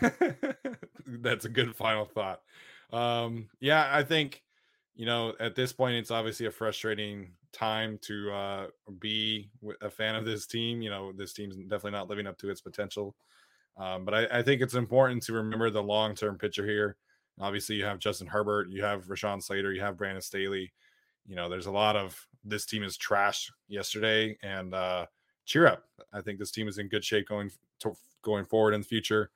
That's a good final thought. Um, yeah, I think you know at this point it's obviously a frustrating time to uh, be a fan of this team. You know, this team's definitely not living up to its potential. Um, but I, I think it's important to remember the long term picture here. Obviously, you have Justin Herbert, you have Rashawn Slater, you have Brandon Staley. You know, there's a lot of this team is trashed yesterday, and uh, cheer up. I think this team is in good shape going to, going forward in the future.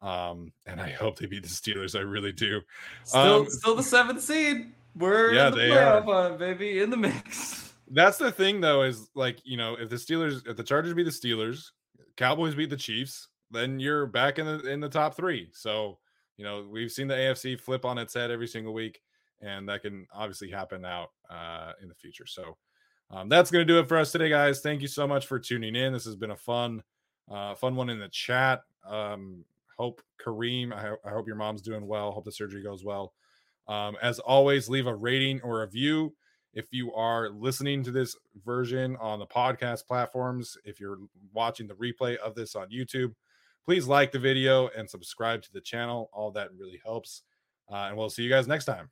Um, and I hope they beat the Steelers. I really do. Still, Um, still the seventh seed. We're yeah, in the they playoff, uh, baby, in the mix. That's the thing, though, is like you know, if the Steelers, if the Chargers beat the Steelers, Cowboys beat the Chiefs, then you're back in the in the top three. So you know, we've seen the AFC flip on its head every single week, and that can obviously happen out uh, in the future. So um, that's going to do it for us today, guys. Thank you so much for tuning in. This has been a fun, uh, fun one in the chat. Um, hope Kareem, I, ho- I hope your mom's doing well. Hope the surgery goes well. Um, as always, leave a rating or a view if you are listening to this version on the podcast platforms. If you're watching the replay of this on YouTube, please like the video and subscribe to the channel. All that really helps. Uh, and we'll see you guys next time.